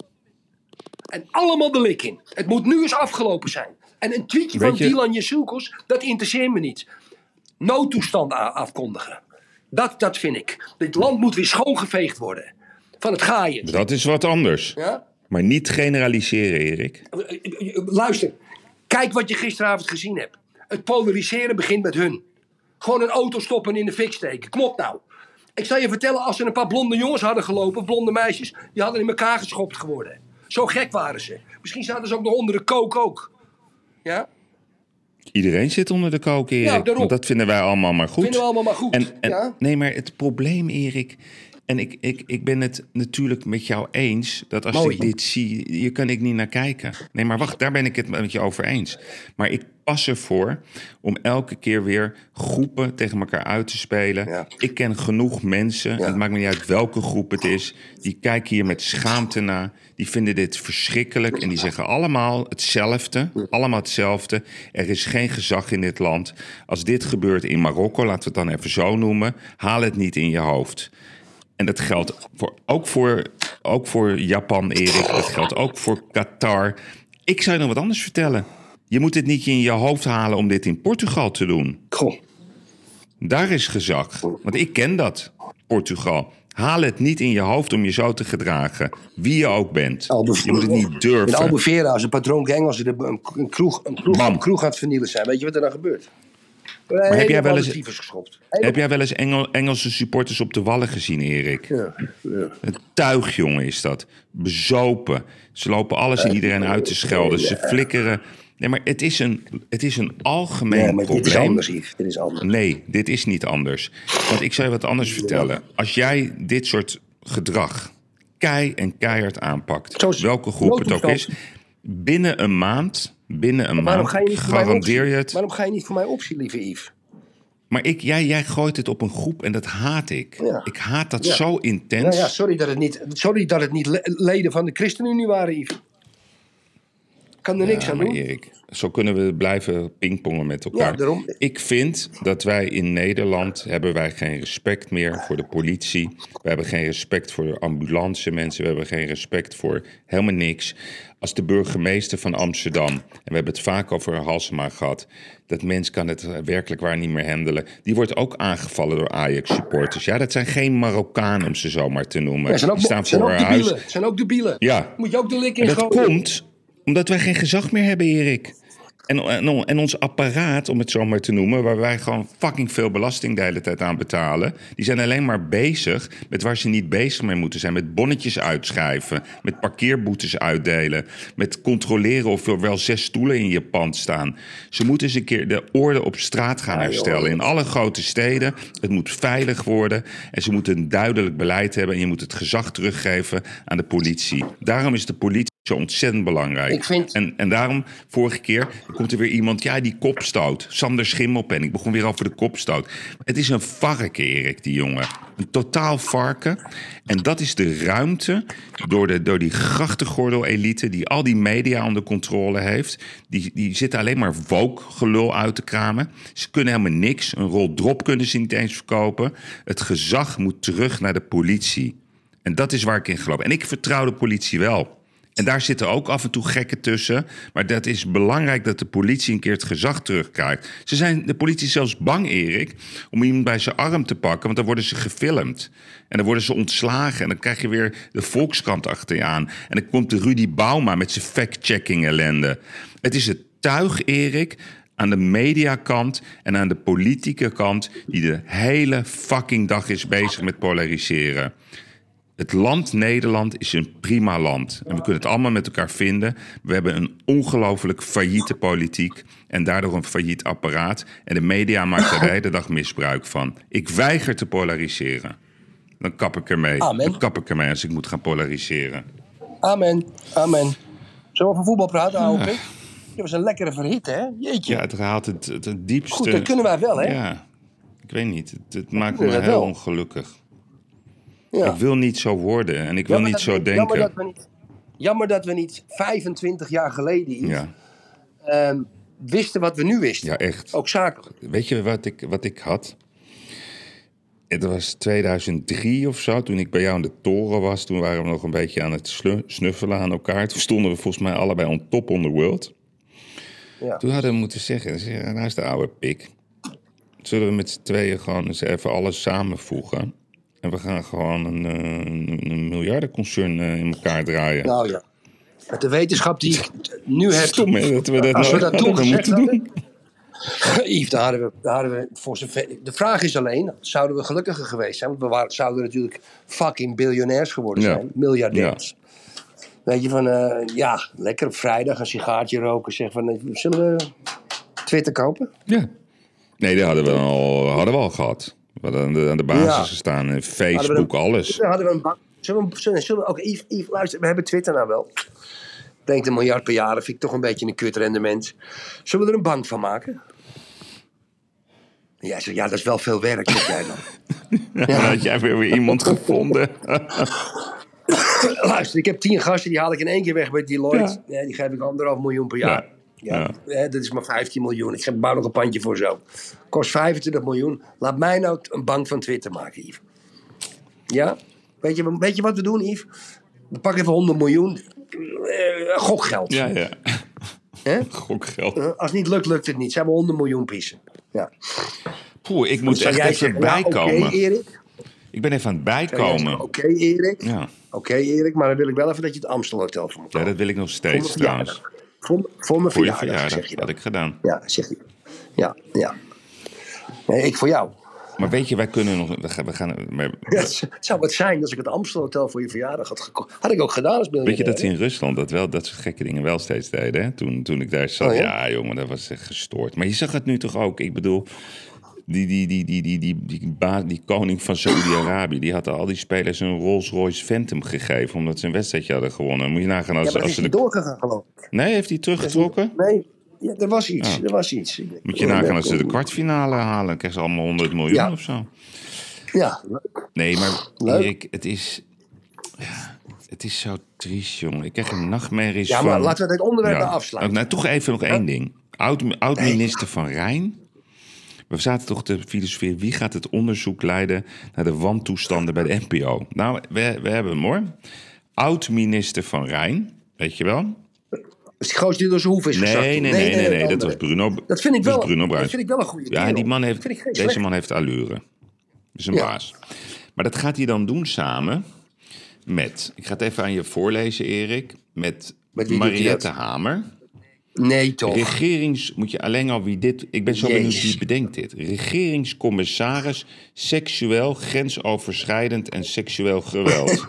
En allemaal de lik in. Het moet nu eens afgelopen zijn. En een tweetje Weet van je- Dylan Jesulkos, dat interesseert me niet. Noodtoestand afkondigen. Dat, dat vind ik. Dit land moet weer schoongeveegd worden. Van het gaaien. Dat is wat anders. Ja? Maar niet generaliseren, Erik. Luister, kijk wat je gisteravond gezien hebt. Het polariseren begint met hun. Gewoon een auto stoppen en in de fik steken. Op nou. Ik zal je vertellen, als er een paar blonde jongens hadden gelopen, blonde meisjes, die hadden in elkaar geschopt geworden. Zo gek waren ze. Misschien zaten ze ook nog onder de kook ook. Ja? Iedereen zit onder de kook, Erik. Ja, daarom. want dat vinden wij allemaal maar goed. Vinden we allemaal maar goed. En, en, ja? Nee, maar het probleem, Erik. En ik, ik, ik ben het natuurlijk met jou eens dat als Mooi. ik dit zie, hier kan ik niet naar kijken. Nee, maar wacht, daar ben ik het met je over eens. Maar ik pas ervoor om elke keer weer groepen tegen elkaar uit te spelen. Ja. Ik ken genoeg mensen, en het maakt me niet uit welke groep het is, die kijken hier met schaamte naar. Die vinden dit verschrikkelijk en die zeggen allemaal hetzelfde. Allemaal hetzelfde. Er is geen gezag in dit land. Als dit gebeurt in Marokko, laten we het dan even zo noemen, haal het niet in je hoofd. En dat geldt voor, ook, voor, ook voor Japan, Erik. Dat geldt ook voor Qatar. Ik zou je nog wat anders vertellen. Je moet het niet in je hoofd halen om dit in Portugal te doen. Goh. Daar is gezag. Want ik ken dat, Portugal. Haal het niet in je hoofd om je zo te gedragen. Wie je ook bent. Albe- Je moet het niet In durven. Albufeira, als een patroon Engelsen de- een, kroeg, een, kroeg, een kroeg aan het vernielen zijn. Weet je wat er dan gebeurt? Heb jij wel eens-. Heb jij wel eens Engel, Engelse supporters op de wallen gezien, Erik? Ja, ja. Een tuigjongen is dat. Bezopen. Ze lopen alles en iedereen uit te schelden. Ze flikkeren. Nee, maar het is een, het is een algemeen Nee, maar dit is probleem. anders, Yves. Dit is anders. Nee, dit is niet anders. Want ik zou je wat anders vertellen. Als jij dit soort gedrag kei en keihard aanpakt, Zoals welke groep het ook is. Binnen een maand, binnen een Waarom maand, ga, je garandeer je het. Waarom ga je niet voor mij optie, lieve Yves? Maar ik, jij, jij gooit het op een groep en dat haat ik. Ja. Ik haat dat Ja. zo intens. Nou ja, sorry dat het niet, sorry dat het niet le- leden van de ChristenUnie waren, Yves. Kan er niks Ja, aan doen. Erik, zo kunnen we blijven pingpongen met elkaar. Daarom. Ik vind dat wij in Nederland hebben wij geen respect meer voor de politie. We hebben geen respect voor de ambulance mensen. We hebben geen respect voor helemaal niks. Als de burgemeester van Amsterdam, en we hebben het vaak over Halsema gehad, dat mens kan het werkelijk waar niet meer handelen. Die wordt ook aangevallen door Ajax-supporters. Ja, dat zijn geen Marokkanen, om ze zomaar te noemen. Ja, zijn ook, Die staan zijn voor ook haar huis. debielen. Zijn ook debielen. Ja. Moet je ook de lik in En dat gooien. komt omdat wij geen gezag meer hebben, Erik. En, en, en ons apparaat, om het zo maar te noemen, waar wij gewoon fucking veel belasting de hele tijd aan betalen, die zijn alleen maar bezig met waar ze niet bezig mee moeten zijn. Met bonnetjes uitschrijven, met parkeerboetes uitdelen, met controleren of er wel zes stoelen in je pand staan. Ze moeten eens een keer de orde op straat gaan herstellen. In alle grote steden. Het moet veilig worden. En ze moeten een duidelijk beleid hebben. En je moet het gezag teruggeven aan de politie. Daarom is de politie zo ontzettend belangrijk. Ik vind- En, en daarom, vorige keer, komt er weer iemand, ja, die kopstoot. Sander Schimmelpen. Ik begon weer over de kopstoot. Het is een varken, Erik, die jongen. Een totaal varken. En dat is de ruimte door, de, door die grachtengordel-elite... die al die media onder controle heeft. Die, die zitten alleen maar woke-gelul uit te kramen. Ze kunnen helemaal niks. Een rol drop kunnen ze niet eens verkopen. Het gezag moet terug naar de politie. En dat is waar ik in geloof. En ik vertrouw de politie wel. En daar zitten ook af en toe gekken tussen. Maar dat is belangrijk dat de politie een keer het gezag terugkrijgt. Ze zijn, de politie zelfs bang, Erik, om iemand bij zijn arm te pakken. Want dan worden ze gefilmd. En dan worden ze ontslagen. En dan krijg je weer de Volkskrant achter je aan. En dan komt de Rudy Bauma met zijn fact-checking ellende. Het is het tuig, Erik, aan de mediakant en aan de politieke kant... die de hele fucking dag is bezig met polariseren. Het land Nederland is een prima land. En we kunnen het allemaal met elkaar vinden. We hebben een ongelooflijk failliete politiek. En daardoor een failliet apparaat. En de media maakt er de hele dag misbruik van. Ik weiger te polariseren. Dan kap ik ermee. Amen. Dan kap ik ermee als ik moet gaan polariseren. Amen. Amen. Zullen we over voetbal praten, ouwe pik? Dat was een lekkere verhit, hè? Jeetje. Ja, het haalt het, het, het diepste... Goed, dat kunnen wij wel, hè? Ja, ik weet niet. Het, het maakt me heel wel. ongelukkig. Ja. Ik wil niet zo worden en ik wil Jammer niet zo we- Jammer denken. dat, we niet, jammer dat we niet 25 jaar geleden Yves, Ja, ehm, wisten wat we nu wisten. ja, echt. Ook zakelijk. Weet je wat ik, wat ik had? Het was 2003 of zo, toen ik bij jou in de toren was. Toen waren we nog een beetje aan het snuffelen aan elkaar. Toen stonden we volgens mij allebei on top on the world. Ja. Toen hadden we moeten zeggen, nou is de oude pik. Zullen we met z'n tweeën gewoon eens even alles samenvoegen? En we gaan gewoon een, eh, een, een miljardenconcern eh, in elkaar draaien. Nou ja. Met de wetenschap die ik nu heb. Stom hè, dat we dat Als we nou dat [LAUGHS] toen hadden moeten [LAUGHS] doen. Yves, daar hadden we, daar hadden we voor zover, de vraag is alleen, zouden we gelukkiger geweest zijn? Want we waren, zouden natuurlijk fucking biljonairs geworden Ja. zijn. Miljardairs. Weet je, van eh, ja, lekker op vrijdag een sigaartje roken. Zeg van, zullen we Twitter kopen? Ja. Nee, dat hadden we al, hadden we al gehad. Hadden aan de, aan de basis Ja. gestaan. Facebook, alles. Dan hadden we een bank. Zullen we, zullen, zullen we ook, Yves, Yves, luister, we hebben Twitter nou wel. Ik denk een miljard per jaar, dat vind ik toch een beetje een kut rendement. Zullen we er een bank van maken? Jij zegt, ja, dat is wel veel werk, zeg jij dan. [LAUGHS] Dan had jij weer, weer iemand gevonden. [LAUGHS] Luister, ik heb tien gasten, die haal ik in één keer weg bij Deloitte. Ja. die geef ik anderhalf miljoen per jaar. Ja. Dat is maar 15 miljoen. Ik bouw nog een pandje voor zo. Kost 25 miljoen. Laat mij nou een bank van Twitter maken, Yves. Ja? Weet je, weet je wat we doen, Yves? We pakken even 100 miljoen. eh, gokgeld. Ja, ja. Hè? [LAUGHS] Gokgeld. Eh, Als het niet lukt, lukt het niet. Ze hebben 100 miljoen pissen. Ja. Poeh, ik moet Zou echt even zeggen, ja, bijkomen. Oké, Erik. Ik ben even aan het bijkomen. Oké, Erik. Ja. Oké, Erik. Maar dan wil ik wel even dat je het Amstel Hotel voor me ja, dat wil ik nog steeds trouwens. Voor, voor mijn Voor verjaardag, verjaardag, zeg je had dat. ik gedaan. Ja, zeg je. Ja, ja. Nee, ik voor jou. Maar weet je, wij kunnen nog... We gaan, we gaan, maar, [LAUGHS] Ja, het zou wat zijn als ik het Amstel Hotel voor je verjaardag had gekocht. Had ik ook gedaan als weet je dat ze in Rusland dat, wel, dat soort gekke dingen wel steeds deden? Hè? Toen, toen ik daar zat, Oh, ja? ja? jongen, dat was echt gestoord. Maar je zag het nu toch ook? Ik bedoel, die, die, die, die, die, die, die, die koning van Saoedi-Arabië... die had al die spelers een Rolls-Royce Phantom gegeven... omdat ze een wedstrijdje hadden gewonnen. Moet je nagaan als, Ja, maar als is ze de... doorgegaan geloof ik. Nee, heeft hij teruggetrokken? Nee, ja, er was iets. Ah. Er was iets. Moet je nagaan als ze de kwartfinale halen... dan krijgen ze allemaal 100 miljoen Ja. of zo. Ja, leuk. Nee, maar Leuk. Erik, het is... ja, Het is zo triest, jongen. Ik krijg een nachtmerries Ja, van... maar laten we dit onderwerp Ja. nou afsluiten. Oh, nou, toch even nog één ding. Oud- Oud-minister van Rijn. We zaten toch te filosoferen. Wie gaat het onderzoek leiden naar de wantoestanden bij de NPO? Nou, we, we hebben hem hoor. Oud-minister van Rijn. Weet je wel? Dus die gozer die door zijn hoef is Nee, gezakt. nee, nee, nee, Dat was Bruno. Dat vind ik wel, is dat vind ik wel een goede Ja, die man heeft, deze slecht. man heeft allure. Dat is een Ja. baas. Maar dat gaat hij dan doen samen met... Ik ga het even aan je voorlezen, Erik. Met, Met Mariette? Hamer. Nee, toch. Regerings... Moet je alleen al wie dit... Ik ben zo benieuwd wie bedenkt dit. Regeringscommissaris seksueel, grensoverschrijdend en seksueel geweld. [LAUGHS] Is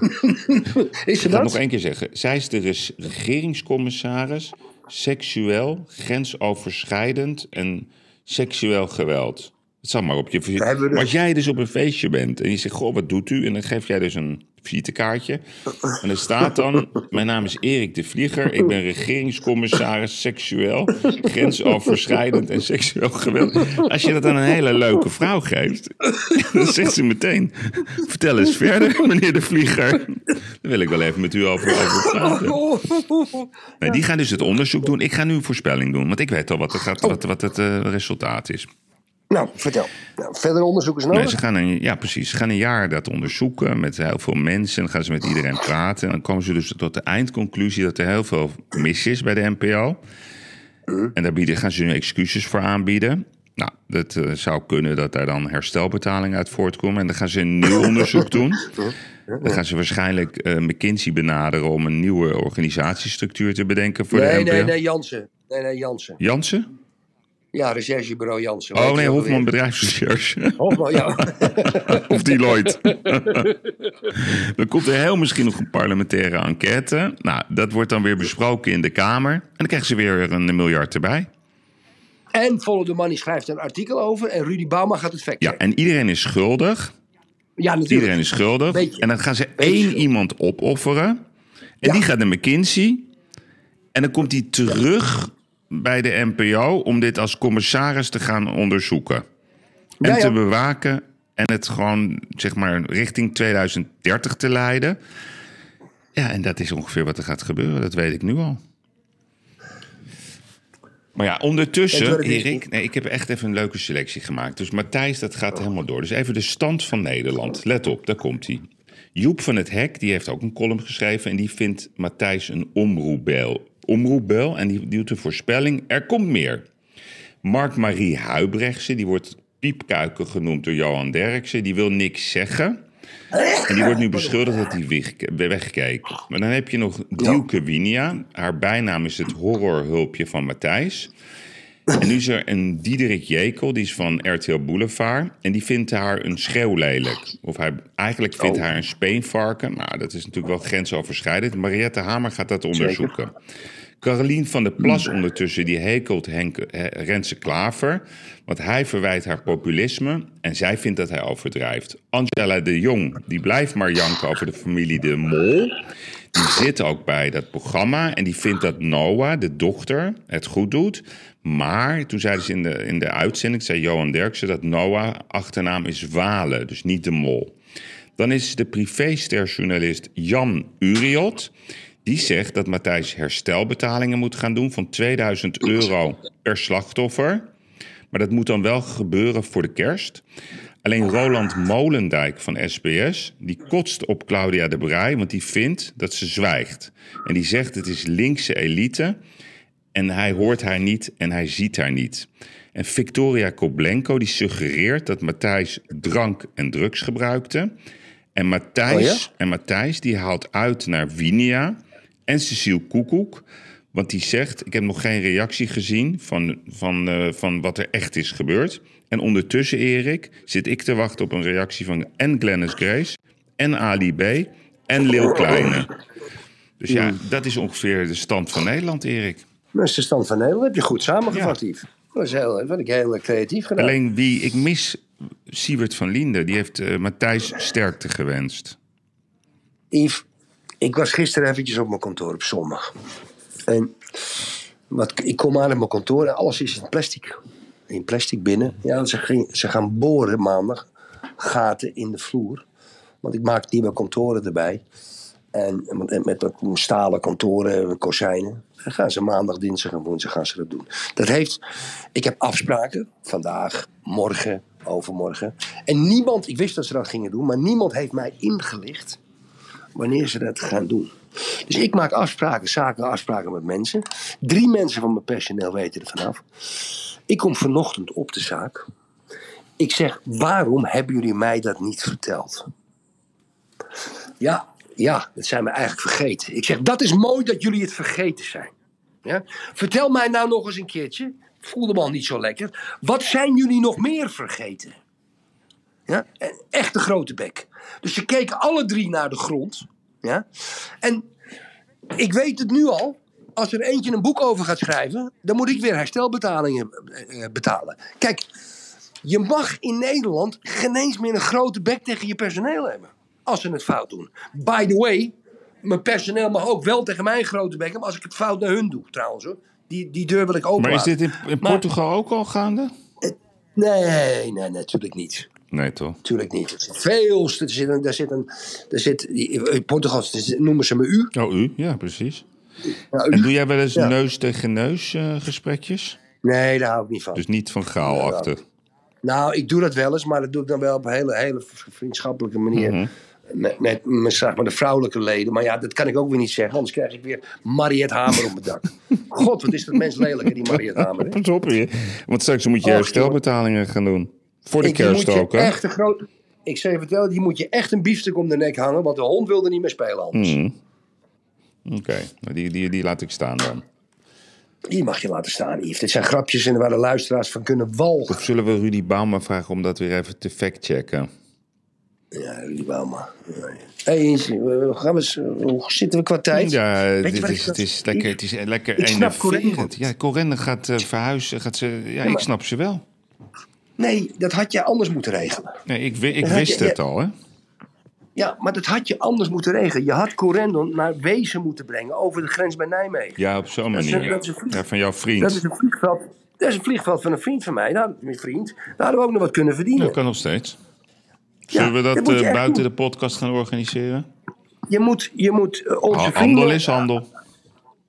ze Ik ga dat? nog één keer zeggen. Zij is de regeringscommissaris seksueel, grensoverschrijdend en seksueel geweld. Het zal maar op je Maar dus- als jij dus op een feestje bent en je zegt, goh, wat doet u? En dan geef jij dus een visitekaartje. En er staat dan, mijn naam is Erik de Vlieger. Ik ben regeringscommissaris seksueel, grensoverschrijdend en seksueel geweld. Als je dat aan een hele leuke vrouw geeft, [LAUGHS] dan zegt ze meteen, vertel eens verder, meneer de Vlieger. Daar wil ik wel even met u over, over praten. Nee, die gaan dus het onderzoek doen. Ik ga nu een voorspelling doen, want ik weet al wat, gaat, wat, wat het eh, resultaat is. Nou, vertel. Nou, verder onderzoek is nodig. Nee, ze gaan een, ja, precies. Ze gaan een jaar dat onderzoeken met heel veel mensen. En dan gaan ze met iedereen praten. En dan komen ze dus tot de eindconclusie dat er heel veel mis is bij de NPO. En daar bieden, gaan ze nu excuses voor aanbieden. Nou, dat eh, zou kunnen dat daar dan herstelbetalingen uit voortkomen. En dan gaan ze een nieuw onderzoek [LAUGHS] doen. Dan gaan ze waarschijnlijk eh, McKinsey benaderen om een nieuwe organisatiestructuur te bedenken voor de Nee, NPO. nee, nee, Jansen. Nee, nee, Jansen. Jansen? Ja, recherchebureau Jansen. Oh nee, Hofman? Bedrijfsrecherche. Hofman, ja. [LAUGHS] Of Deloitte. [LAUGHS] dan komt er heel misschien nog een parlementaire enquête. Nou, dat wordt dan weer besproken in de Kamer. En dan krijgen ze weer een miljard erbij. En Follow the Money schrijft een artikel over. En Rudy Bauma gaat het fact Ja, en iedereen is schuldig. ja natuurlijk. Iedereen is schuldig. Beetje. En dan gaan ze Beetje één schuldig. iemand opofferen. En Ja. die gaat naar McKinsey. En dan komt hij terug bij de NPO om dit als commissaris te gaan onderzoeken. En Ja, ja. te bewaken. En het gewoon, zeg maar, richting 2030 te leiden. Ja, en dat is ongeveer wat er gaat gebeuren. Dat weet ik nu al. Maar ja, ondertussen, Erik, nee, ik heb echt even een leuke selectie gemaakt. Dus Matthijs, dat gaat helemaal door. Dus even de stand van Nederland. Let op, daar komt hij. Joep van het Hek, die heeft ook een column geschreven... en die vindt Matthijs een omroepbel. Omroepbel, en die, doet een voorspelling. Er komt meer. Mark-Marie Huibrechtse, die wordt piepkuiken genoemd door Johan Derksen. Die wil niks zeggen. En die wordt nu beschuldigd dat hij weg- wegkeek. Maar dan heb je nog Dielke Winia. Haar bijnaam is het horrorhulpje van Matthijs. En nu is er een Diederik Jekel, die is van RTL Boulevard. En die vindt haar een schreeuwlelijk. Of hij, eigenlijk vindt Oh. haar een speenvarken. Nou, dat is natuurlijk wel grensoverschrijdend. Mariette Hamer gaat dat onderzoeken. Carolien van der Plas ondertussen, die hekelt Henk, Renze Klaver. Want hij verwijt haar populisme en zij vindt dat hij overdrijft. Angela de Jong, die blijft maar janken over de familie De Mol. Die zit ook bij dat programma en die vindt dat Noah, de dochter, het goed doet. Maar toen zeiden ze in de, in de uitzending, zei Johan Derksen, dat Noah achternaam is Walen, dus niet De Mol. Dan is de privésterjournalist Jan Uriot. Die zegt dat Matthijs herstelbetalingen moet gaan doen van 2000 euro per slachtoffer. Maar dat moet dan wel gebeuren voor de kerst. Alleen Roland Molendijk van SBS, die kotst op Claudia de Brij, want die vindt dat ze zwijgt. En die zegt het is linkse elite en hij hoort haar niet en hij ziet haar niet. En Victoria Koblenko die suggereert dat Matthijs drank en drugs gebruikte. En Matthijs, Oh ja? en Matthijs die haalt uit naar Winia en Cecile Koekoek. Want die zegt, ik heb nog geen reactie gezien van, van, eh, van wat er echt is gebeurd. En ondertussen, Erik, zit ik te wachten op een reactie van en Glennis Grace... en Ali B. en Lil Kleine. Dus ja, dat is ongeveer de stand van Nederland, Erik. Dat is de stand van Nederland. heb je goed samengevat, Ja. Yves. Dat is heel, vind ik heel creatief gedaan. Alleen wie ik mis, Siewert van Linden, die heeft eh, Matthijs sterkte gewenst. Yves, ik was gisteren eventjes op mijn kantoor op zondag. En wat, ik kom aan op mijn kantoor en alles is in plastic. In plastic binnen. Ja, ze, ging, ze gaan boren maandag gaten in de vloer. Want ik maak nieuwe kantoren erbij. En met, met dat stalen kantoren, kozijnen. Dan gaan ze maandag, dinsdag en woensdag gaan ze dat doen. Dat heeft, ik heb afspraken vandaag, morgen, overmorgen. En niemand, ik wist dat ze dat gingen doen, maar niemand heeft mij ingelicht wanneer ze dat gaan doen. Dus ik maak afspraken, zakelijke afspraken met mensen. Drie mensen van mijn personeel weten er vanaf. Ik kom vanochtend op de zaak. Ik zeg, waarom hebben jullie mij dat niet verteld? Ja, ja, dat zijn we eigenlijk vergeten. Ik zeg, dat is mooi dat jullie het vergeten zijn. Ja? Vertel mij nou nog eens een keertje. Voelde me al niet zo lekker. Wat zijn jullie nog meer vergeten? Ja? Een echte grote bek. Dus ze keken alle drie naar de grond. Ja? En ik weet het nu al. Als er eentje een boek over gaat schrijven, dan moet ik weer herstelbetalingen eh, betalen. Kijk, je mag in Nederland geen eens meer een grote bek tegen je personeel hebben. Als ze het fout doen. By the way, mijn personeel mag ook wel tegen mij een grote bek hebben als ik het fout naar hun doe, trouwens hoor. Die, die deur wil ik open. Maar is dit in, in Portugal ook al gaande? Nee, nee, natuurlijk niet. Nee, toch? Natuurlijk niet. Het zit veel. Er zit een. Er zit een er zit, in Portugal noemen ze me u. Oh, u, ja, precies. Ja, u. En doe jij wel eens Ja. neus tegen neus eh, gesprekjes? Nee, daar hou ik niet van. Dus niet van gaal achter. Nou, ik doe dat wel eens, maar dat doe ik dan wel op een hele, hele vriendschappelijke manier. Mhm. Met, met, met, zeg maar de vrouwelijke leden. Maar ja, dat kan ik ook weer niet zeggen, anders krijg ik weer Mariette Hamer op mijn dak. [LAUGHS] God, wat is dat mens lelijk, die Mariette Hamer. hè? Pas op je. Want straks moet je herstelbetalingen gaan doen. Voor de Ik- die moet kerst je ook, hè? echt een groot. Ik zou je vertellen, die moet je echt een biefstuk om de nek hangen, want de hond wilde niet meer spelen anders. Mhm. Oké, nou, die, die, die laat ik staan dan. Die mag je laten staan, Yves. Dit zijn grapjes en waar de luisteraars van kunnen walgen. Of zullen we Rudy Bauma vragen om dat weer even te factchecken? Ja, Rudy Bauma. Ja, ja. Hey, gaan we eens, hoe zitten we qua tijd? Ja, ik is, het is lekker, het is lekker Ik snap. Corrende. Ja, Corrende gaat eh, verhuizen. Gaat ze, ja, ik maar- snap ze wel. Nee, dat had je anders moeten regelen. Nee, ik, ik wist je- het al, hè? Ja, maar dat had je anders moeten regelen. Je had Corendon naar Wezen moeten brengen over de grens bij Nijmegen. Ja, op zo'n manier. dat is een vlieg- Ja, van jouw vriend. Dat is een vliegveld. Dat is een vliegveld van een vriend van mij. Daar, mijn vriend. Daar hadden we ook nog wat kunnen verdienen. Dat kan nog steeds. Ja, Zullen we dat eh, buiten doen. de podcast gaan organiseren? Je moet, je moet eh, onze vrienden... Handel is handel.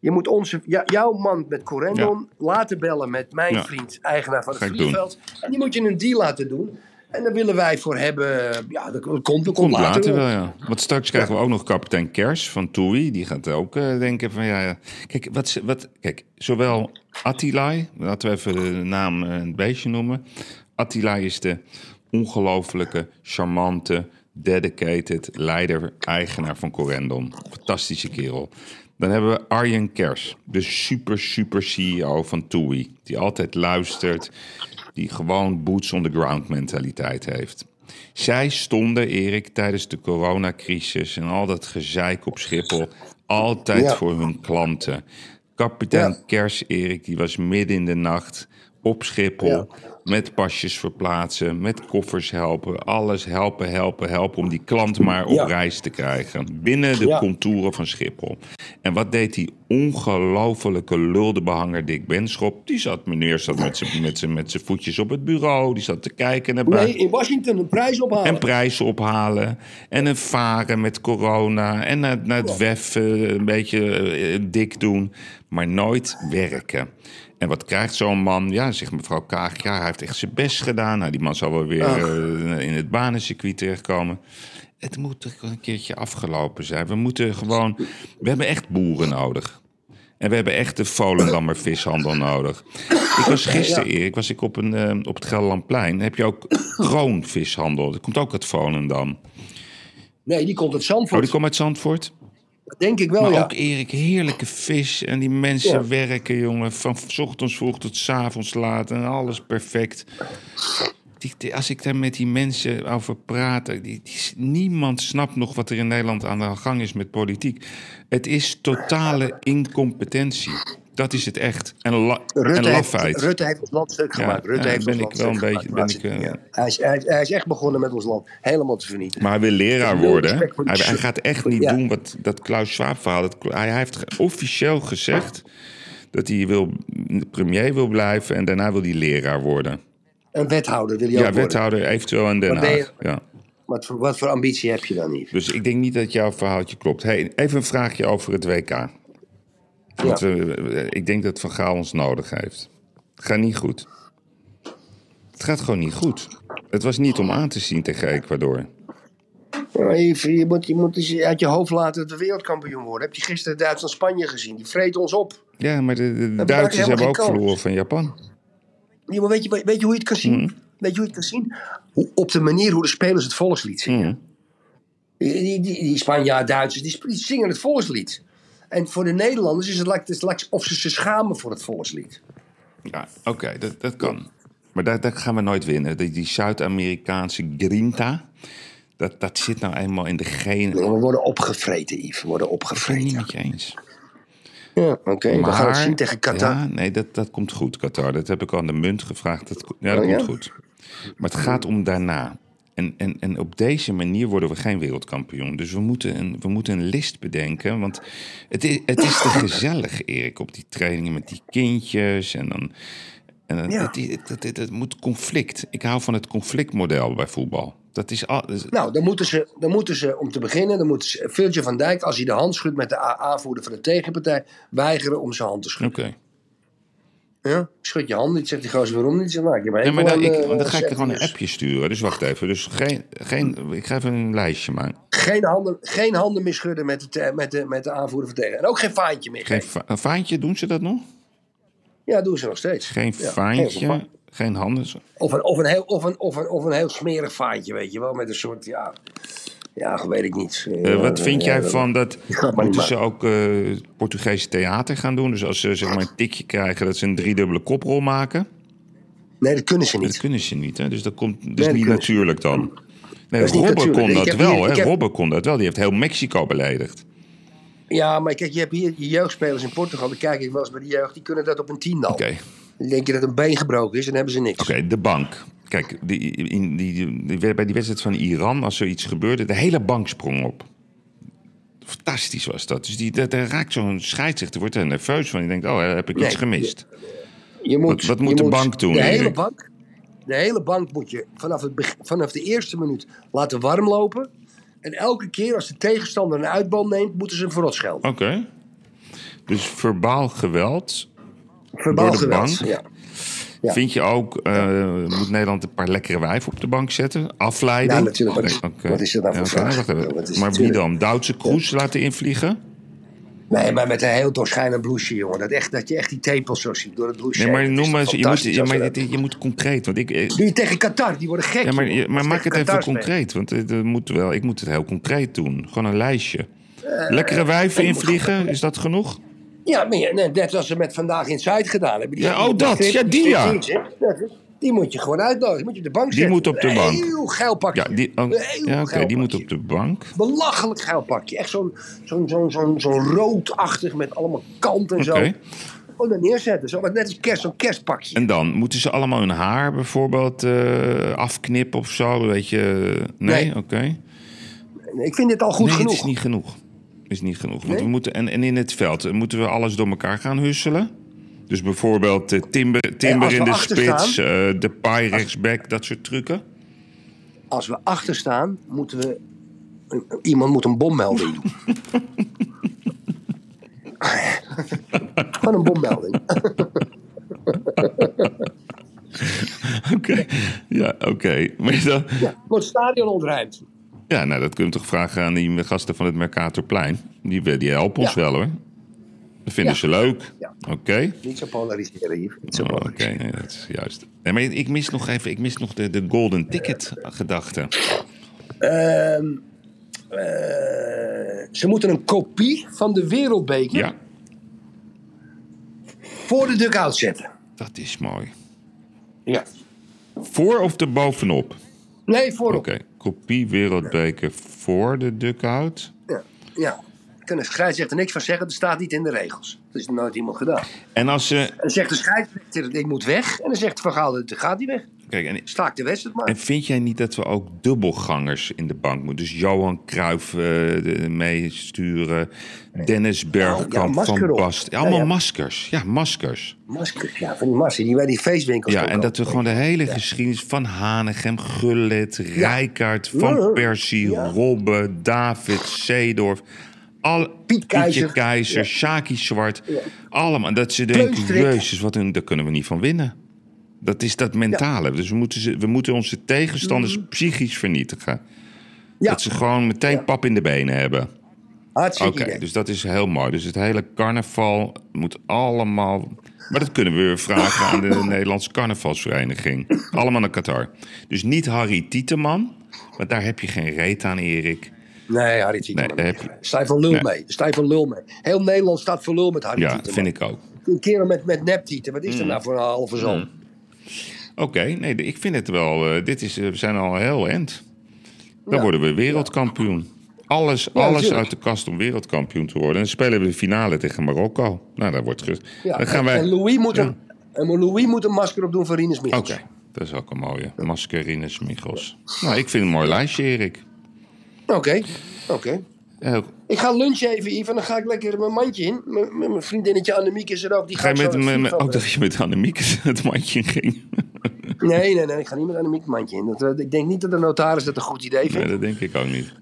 Je moet onze, jouw man met Corendon laten bellen met mijn Ja. vriend, eigenaar van het vliegveld. En die moet je een deal laten doen. En daar willen wij voor hebben. Ja, dat komt, dat komt, Komt later, later wel. ja. Want straks krijgen we ook nog kapitein Kers van TUI. Die gaat ook eh, denken van, ja... ja. Kijk, wat, wat, kijk, zowel Attilai... Laten we even de naam eh, een beestje noemen. Attilai is de ongelofelijke, charmante, dedicated leider, eigenaar van Corendon. Fantastische kerel. Dan hebben we Arjen Kers, de super, super CEO van TUI. Die altijd luistert, die gewoon boots on the ground mentaliteit heeft. Zij stonden, Erik, tijdens de coronacrisis en al dat gezeik op Schiphol... altijd Ja. voor hun klanten. Kapitein Ja. Kers, Erik, die was midden in de nacht op Schiphol... Ja. Met pasjes verplaatsen, met koffers helpen. Alles helpen, helpen, helpen om die klant maar op Ja. reis te krijgen. Binnen de Ja. contouren van Schiphol. En wat deed die ongelofelijke luldebehanger Dick Benschop? Die zat, meneer zat met zijn met zijn- met zijn voetjes op het bureau. Die zat te kijken naar buiten. Nee, in Washington een prijs ophalen. En prijzen ophalen. En een varen met corona. En naar, naar het WEF een beetje eh, dik doen. Maar nooit werken. En wat krijgt zo'n man? Ja, zegt mevrouw Kaag. Ja, hij heeft echt zijn best gedaan. Nou, die man zal wel weer eh, in het banencircuit terechtkomen. Het moet toch een keertje afgelopen zijn. We moeten gewoon... We hebben echt boeren nodig. En we hebben echt de Volendammer vishandel nodig. Ik was gisteren, Erik, was ik op, een, eh, op het Gelderlandplein. Dan heb je ook kroonvishandel. Dat komt ook uit Volendam. Nee, die komt uit Oh, Zandvoort. die komt uit Zandvoort? Dat denk ik wel, Maar ja. ook Erik, heerlijke vis. En die mensen Ja. werken, jongen. Van ochtends vroeg tot 's avonds laat. En alles perfect. Die, die- als ik daar met die mensen over praat... Die- niemand snapt nog wat er in Nederland aan de gang is met politiek. Het is totale incompetentie. Dat is het echt. En, la, en Rutte lafheid. heeft, Rutte heeft ons land stuk Ja, gemaakt. Rutte ja, heeft ben ik wel een beetje- ben ik, eh, Ja. hij, is, hij, is- hij is echt begonnen met ons land helemaal te vernietigen. Maar hij wil leraar worden. Hij, gaat echt niet Ja. doen wat dat Klaus Schwab verhaal. Dat, hij, heeft officieel gezegd dat hij wil, premier wil blijven en daarna wil hij leraar worden. Een wethouder wil je ook Ja, worden. wethouder eventueel in Den je- Haag. Ja. Wat voor, wat voor ambitie heb je dan niet? Dus ik denk niet dat jouw verhaaltje klopt. Hey, even een vraagje over het WK. Want Ja. we- ik denk dat Van Gaal ons nodig heeft. Het gaat niet goed. Het gaat gewoon niet goed. Het was niet om aan te zien tegen Ecuador. Ja, Je, je moet, je moet eens uit je hoofd laten dat we wereldkampioen worden. Heb je gisteren Duitsland-Spanje gezien? Die vreten ons op. Ja, maar de, Duitsers hebben ook verloren van Japan. Ja, maar weet, je, weet je hoe je het kan zien? Mhm. Weet je hoe je het kan zien? Hoe, op de manier hoe de spelers het volkslied zingen. Mhm. Die, die, die, die Spanjaard, Duitsers, die, die zingen het volkslied. En voor de Nederlanders is het lijkt of ze zich schamen voor het volkslied. Ja, oké, dat, dat kan. Maar daar, daar gaan we nooit winnen. Die, die Zuid-Amerikaanse grinta, dat, dat zit nou eenmaal in de genen. We worden opgevreten, Yves. We worden Ik ben het niet opgevreten. met je eens. Ja, oké. We gaan het zien tegen Qatar. Ja, nee, dat, dat komt goed, Qatar. Dat heb ik al aan de munt gevraagd. Dat, ja, dat Oh, komt ja? goed. Maar het gaat om daarna. En, en, en op deze manier worden we geen wereldkampioen. Dus we moeten een, we moeten een list bedenken. Want het is, het is te [LAUGHS] gezellig, Erik, op die trainingen met die kindjes. En dan. En Ja. het, het, het, het- het moet conflict. Ik hou van het conflictmodel bij voetbal. Dat is al. is- Nou, dan moeten, ze, dan moeten ze, om te beginnen, dan Virgil van Dijk, als hij de hand schudt met de aanvoerder van de tegenpartij, weigeren om zijn hand te schudden. Oké. Ja? Schud je hand niet, zegt die gozer, waarom niet? Zeg maar, ik heb maar dan, ik, eh, dan ga ik er gewoon een appje sturen. Dus wacht even. Dus geen, geen, ik ga even een lijstje maken. Geen handen, geen handen meer schudden met de, met, de, met de aanvoerder van tegen. En ook geen vaantje meer. Geen een vaantje, doen ze dat nog? Ja, doen ze nog steeds. Geen Ja, geen va- geen handen. Of een, of, een heel, of, een, of, een, of een heel smerig vaantje, weet je wel. Met een soort, ja, ja weet ik niet. Eh, wat vind jij dat- van dat? Moeten ze ook eh Portugese theater gaan doen? Dus als ze zeg maar een tikje krijgen, dat ze een driedubbele koprol maken? Nee, dat kunnen ze Dat niet. kunnen ze niet, hè? Dus dat komt dus dat niet ze natuurlijk dan. Nee, Dat Robben kon dat wel, hier- hè? heb- Robben kon dat wel. Die heeft heel Mexico beledigd. Ja, maar kijk, je hebt hier je jeugdspelers in Portugal. Dan kijk ik wel eens bij de jeugd. Die kunnen dat op een tiendal. Oké, Dan denk je dat een been gebroken is dan hebben ze niks. Oké, de bank. Kijk, die, in die, die, bij die wedstrijd van Iran, als er iets gebeurde, de hele bank sprong op. Fantastisch was dat. Dus die, daar, raakt zo'n scheidsrechter, wordt er nerveus van. Die denkt, oh, heb ik Nee, iets gemist? Je moet, Wat- wat je moet de bank doen, De hele bank, de hele bank moet je vanaf, het, vanaf de eerste minuut laten warm lopen. En elke keer als de tegenstander een uitbal neemt, moeten ze hem verrot schelden. Oké. Dus verbaal geweld. Verbaal door de geweld. bank? Ja. Ja. Vind je ook, eh, moet Nederland een paar lekkere wijven op de bank zetten? Afleiding? Ja, natuurlijk. Wat is- wat is dat nou voor vraag? maar wie dan? Duitse Kroes laten invliegen? Nee, maar met een heel doorschijnend blouseje, jongen. Dat, echt, dat je echt die tepels zo ziet door het blouseje. Nee, maar noem maar je moet, als maar je moet concreet. Want ik, eh, Doe je tegen Qatar, die worden gek. Ja, maar, je- maar maak het even concreet, want het, het moet wel, ik moet het heel concreet doen. Gewoon een lijstje. Eh, Lekkere wijven invliegen, is dat genoeg? Ja, maar ja, nee, net als ze met vandaag in Zuid gedaan hebben. Die, Ja, oh, dat. Ja, die, ja. Die moet je gewoon uitnodigen. Die moet je op de bank Die zetten. moet op de Een bank. Heel geil pakje. Ja, die, oh, ja, oké, die moet op de bank. Belachelijk geil pakje. Echt zo'n zo'n zo'n zo'n zo'n roodachtig met allemaal kanten en Oké. zo. Oh, dan neerzetten. Zo, net als kerst, zo'n kerstpakje. En dan moeten ze allemaal hun haar bijvoorbeeld eh, afknippen of zo, weet je? Nee, Nee. oké. Ik vind dit al goed nee, genoeg. het is niet genoeg. Is niet genoeg. Want Nee? we moeten, en, en in het veld eh, moeten we alles door elkaar gaan husselen. Dus bijvoorbeeld eh, Timber, timber als in de spits, staan- eh, de paai rechtsback, dat soort trucken. Als we achter staan, moeten we... Iemand moet een bommelding doen. [LAUGHS] Gewoon een bommelding. [LAUGHS] Oké, ja, oké. Maar dan, Ja, wordt stadion ontruimd. Ja, nou, dat kun je toch vragen aan die gasten van het Mercatorplein. Die, die helpen ons Ja. wel hoor. Dat vinden Ja. ze leuk. Ja. Oké. Niet zo polariseren. Niet zo Oh, Oké, nee, dat is juist. Nee, maar ik mis nog even, ik mis nog de, de golden ticket gedachte. Ehm, eh, ze moeten een kopie van de wereldbeker Ja, voor de dugout zetten. dat is mooi. Ja. Voor of er bovenop? Nee, voorop. Oké, kopie wereldbeker voor de dugout. Ja. ja. Kan de scheidsrechter niks van zeggen, dat staat niet in de regels. Dat is nooit iemand gedaan. En als ze... En dan zegt de scheidsrechter, ik moet weg. En dan zegt Van Gaal, gaat hij weg. Kijk, en, Staak de wedstrijd maar. en vind jij niet dat we ook dubbelgangers in de bank moeten? Dus Johan Cruijff de- meesturen, Dennis Bergkamp, Ja, Van. Bast. Allemaal ja. maskers. Ja, maskers. Maskers, ja, van die masker die bij die feestwinkels Ja, en dat we gewoon de hele geschiedenis van Hanegem, Gullit, Rijkaard, Van. Persie. Robben, David, Seedorf. Al, Piet Keizer. Pietje Keizer. Shaki Zwart. Allemaal. Dat ze denken, jezus, wat een, daar kunnen we niet van winnen. Dat is dat mentale. Dus we moeten, ze, we moeten onze tegenstanders psychisch vernietigen. Mm. Ja. Dat ze gewoon meteen Ja. pap in de benen hebben. Hartstikke Oké, dus dat is heel mooi. Dus het hele carnaval moet allemaal... Maar dat kunnen we weer vragen aan de [LAUGHS] Nederlandse carnavalsvereniging. Allemaal naar Qatar. Dus niet Harry Tieteman, want daar heb je geen reet aan, Erik. Nee, Harry Tieteman. Nee, heb je van lul Nee. mee. Van lul mee. Heel Nederland staat voor lul met Harry Ja, Tieteman. vind ik ook. Een kerel met, met neptieten. Wat is Mm. dat nou voor een halve zoon? Oké, nee, ik vind het wel... eh, dit is, eh, we zijn al heel end. Dan Ja. worden we wereldkampioen. Alles, Ja, alles natuurlijk. uit de kast om wereldkampioen te worden. En dan spelen we de finale tegen Marokko. Nou, daar wordt... Ge... Ja, dan gaan en, wij... en Louis moet, een, en Louis moet een masker op doen van Rinus Oké, Michels. dat is ook een mooie. Maskerines Michels. Nou, ik vind het een mooi lijstje, Erik. Oké, oké. Ik ga lunchen even, en dan ga ik lekker mijn mandje in. Mijn vriendinnetje Annemiek is er ook. Die Ga je met, ook dat je met Annemiek het mandje ging? [LAUGHS] Nee, nee, nee. Ik ga niet met Annemiek het mandje in. Dat, eh, ik denk niet dat de notaris dat een goed idee Nee, vindt. dat denk ik ook niet.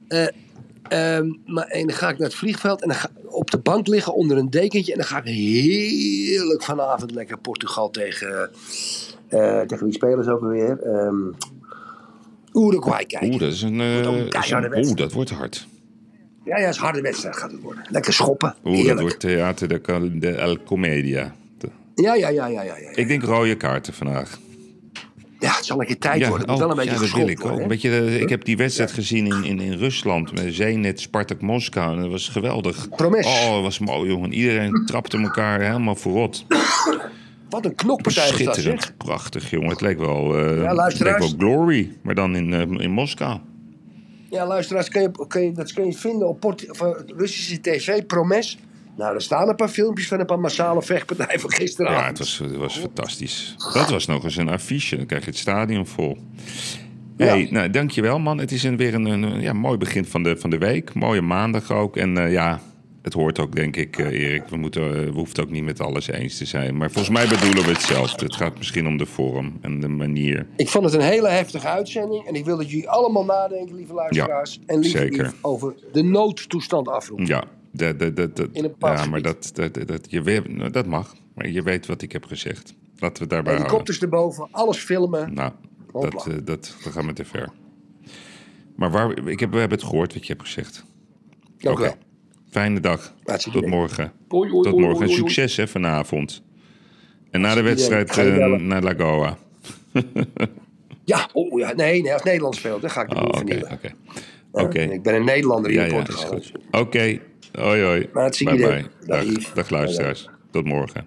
Ehm, maar, en dan ga ik naar het vliegveld en dan ga ik op de bank liggen onder een dekentje. En dan ga ik heerlijk vanavond lekker Portugal tegen. eh tegen wie spelen ze ook alweer? Ehm Uruguay kijken. Oeh, dat is een... eh, keiharde Oeh, dat wordt hard. Ja, ja, het is een harde wedstrijd gaat het worden. Lekker schoppen. Oeh, dat wordt Theater de, de El Comedia. De- Ja, ja, ja, ja, ja, ja. Ik denk rode kaarten vandaag. Ja, het zal lekker tijd worden. Het moet wel een beetje ja, dat wil ik ook. Weet je, eh, ik heb die wedstrijd gezien in, in, in Rusland met Zenit, Spartak Moskou. En dat was geweldig. Promes. Oh, dat was mooi, jongen. Iedereen [LAUGHS] trapte elkaar helemaal voorrot. Wat een knokpartij dat, Schitterend. zeg. Prachtig, jongen. Het leek wel, eh Ja, het luisteraars. leek wel Glory, maar dan in, eh, in Moskou. Ja, luisteraars, kun je, kun je, dat kun je vinden op Port, Russische tv, Promes. Nou, er staan een paar filmpjes van een paar massale vechtpartijen van gisteravond. Ja, het was, het was fantastisch. Dat was nog eens een affiche. Dan krijg je het stadion vol. Hey, Ja. nou, dankjewel man. Het is een, weer een, een ja, mooi begin van de, van de week. Mooie maandag ook. En eh, ja, het hoort ook denk ik, eh, Erik. We, moeten, eh, we hoeven het ook niet met alles eens te zijn. Maar volgens mij bedoelen we hetzelfde. Het gaat misschien om de vorm en de manier. Ik vond het een hele heftige uitzending. En ik wil dat jullie allemaal nadenken, lieve luisteraars. en lieve zeker. Over de noodtoestand afroepen. Ja, dat, dat, dat, dat- In een ja maar dat, dat, dat, je weet, nou, dat mag. Maar je weet wat ik heb gezegd. Laten we daarbij houden. Helikopters erboven, alles filmen. Nou, Hopla. dat, eh, dat, dat gaat me te ver. Maar waar, ik heb, we hebben het gehoord wat je hebt gezegd. Oké. Fijne dag. Tot morgen. Oei, oei, Tot morgen. Oei, succes hè, vanavond. En na de wedstrijd eh, naar Lagoa. Ja, oh, ja, nee, nee, als Nederland speelt, dan ga ik de Oh, boel vernielen. Ja, Oké. Ik ben een Nederlander hier Ja, in Portugal. goed. Oké. Hoi, hoi. Bye, bye. Dag, Dag, dag luisteraars. Tot morgen.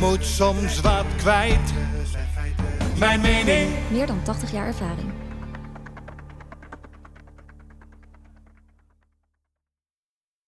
Moet soms wat kwijt. Mijn mening. Meer dan 80 jaar ervaring.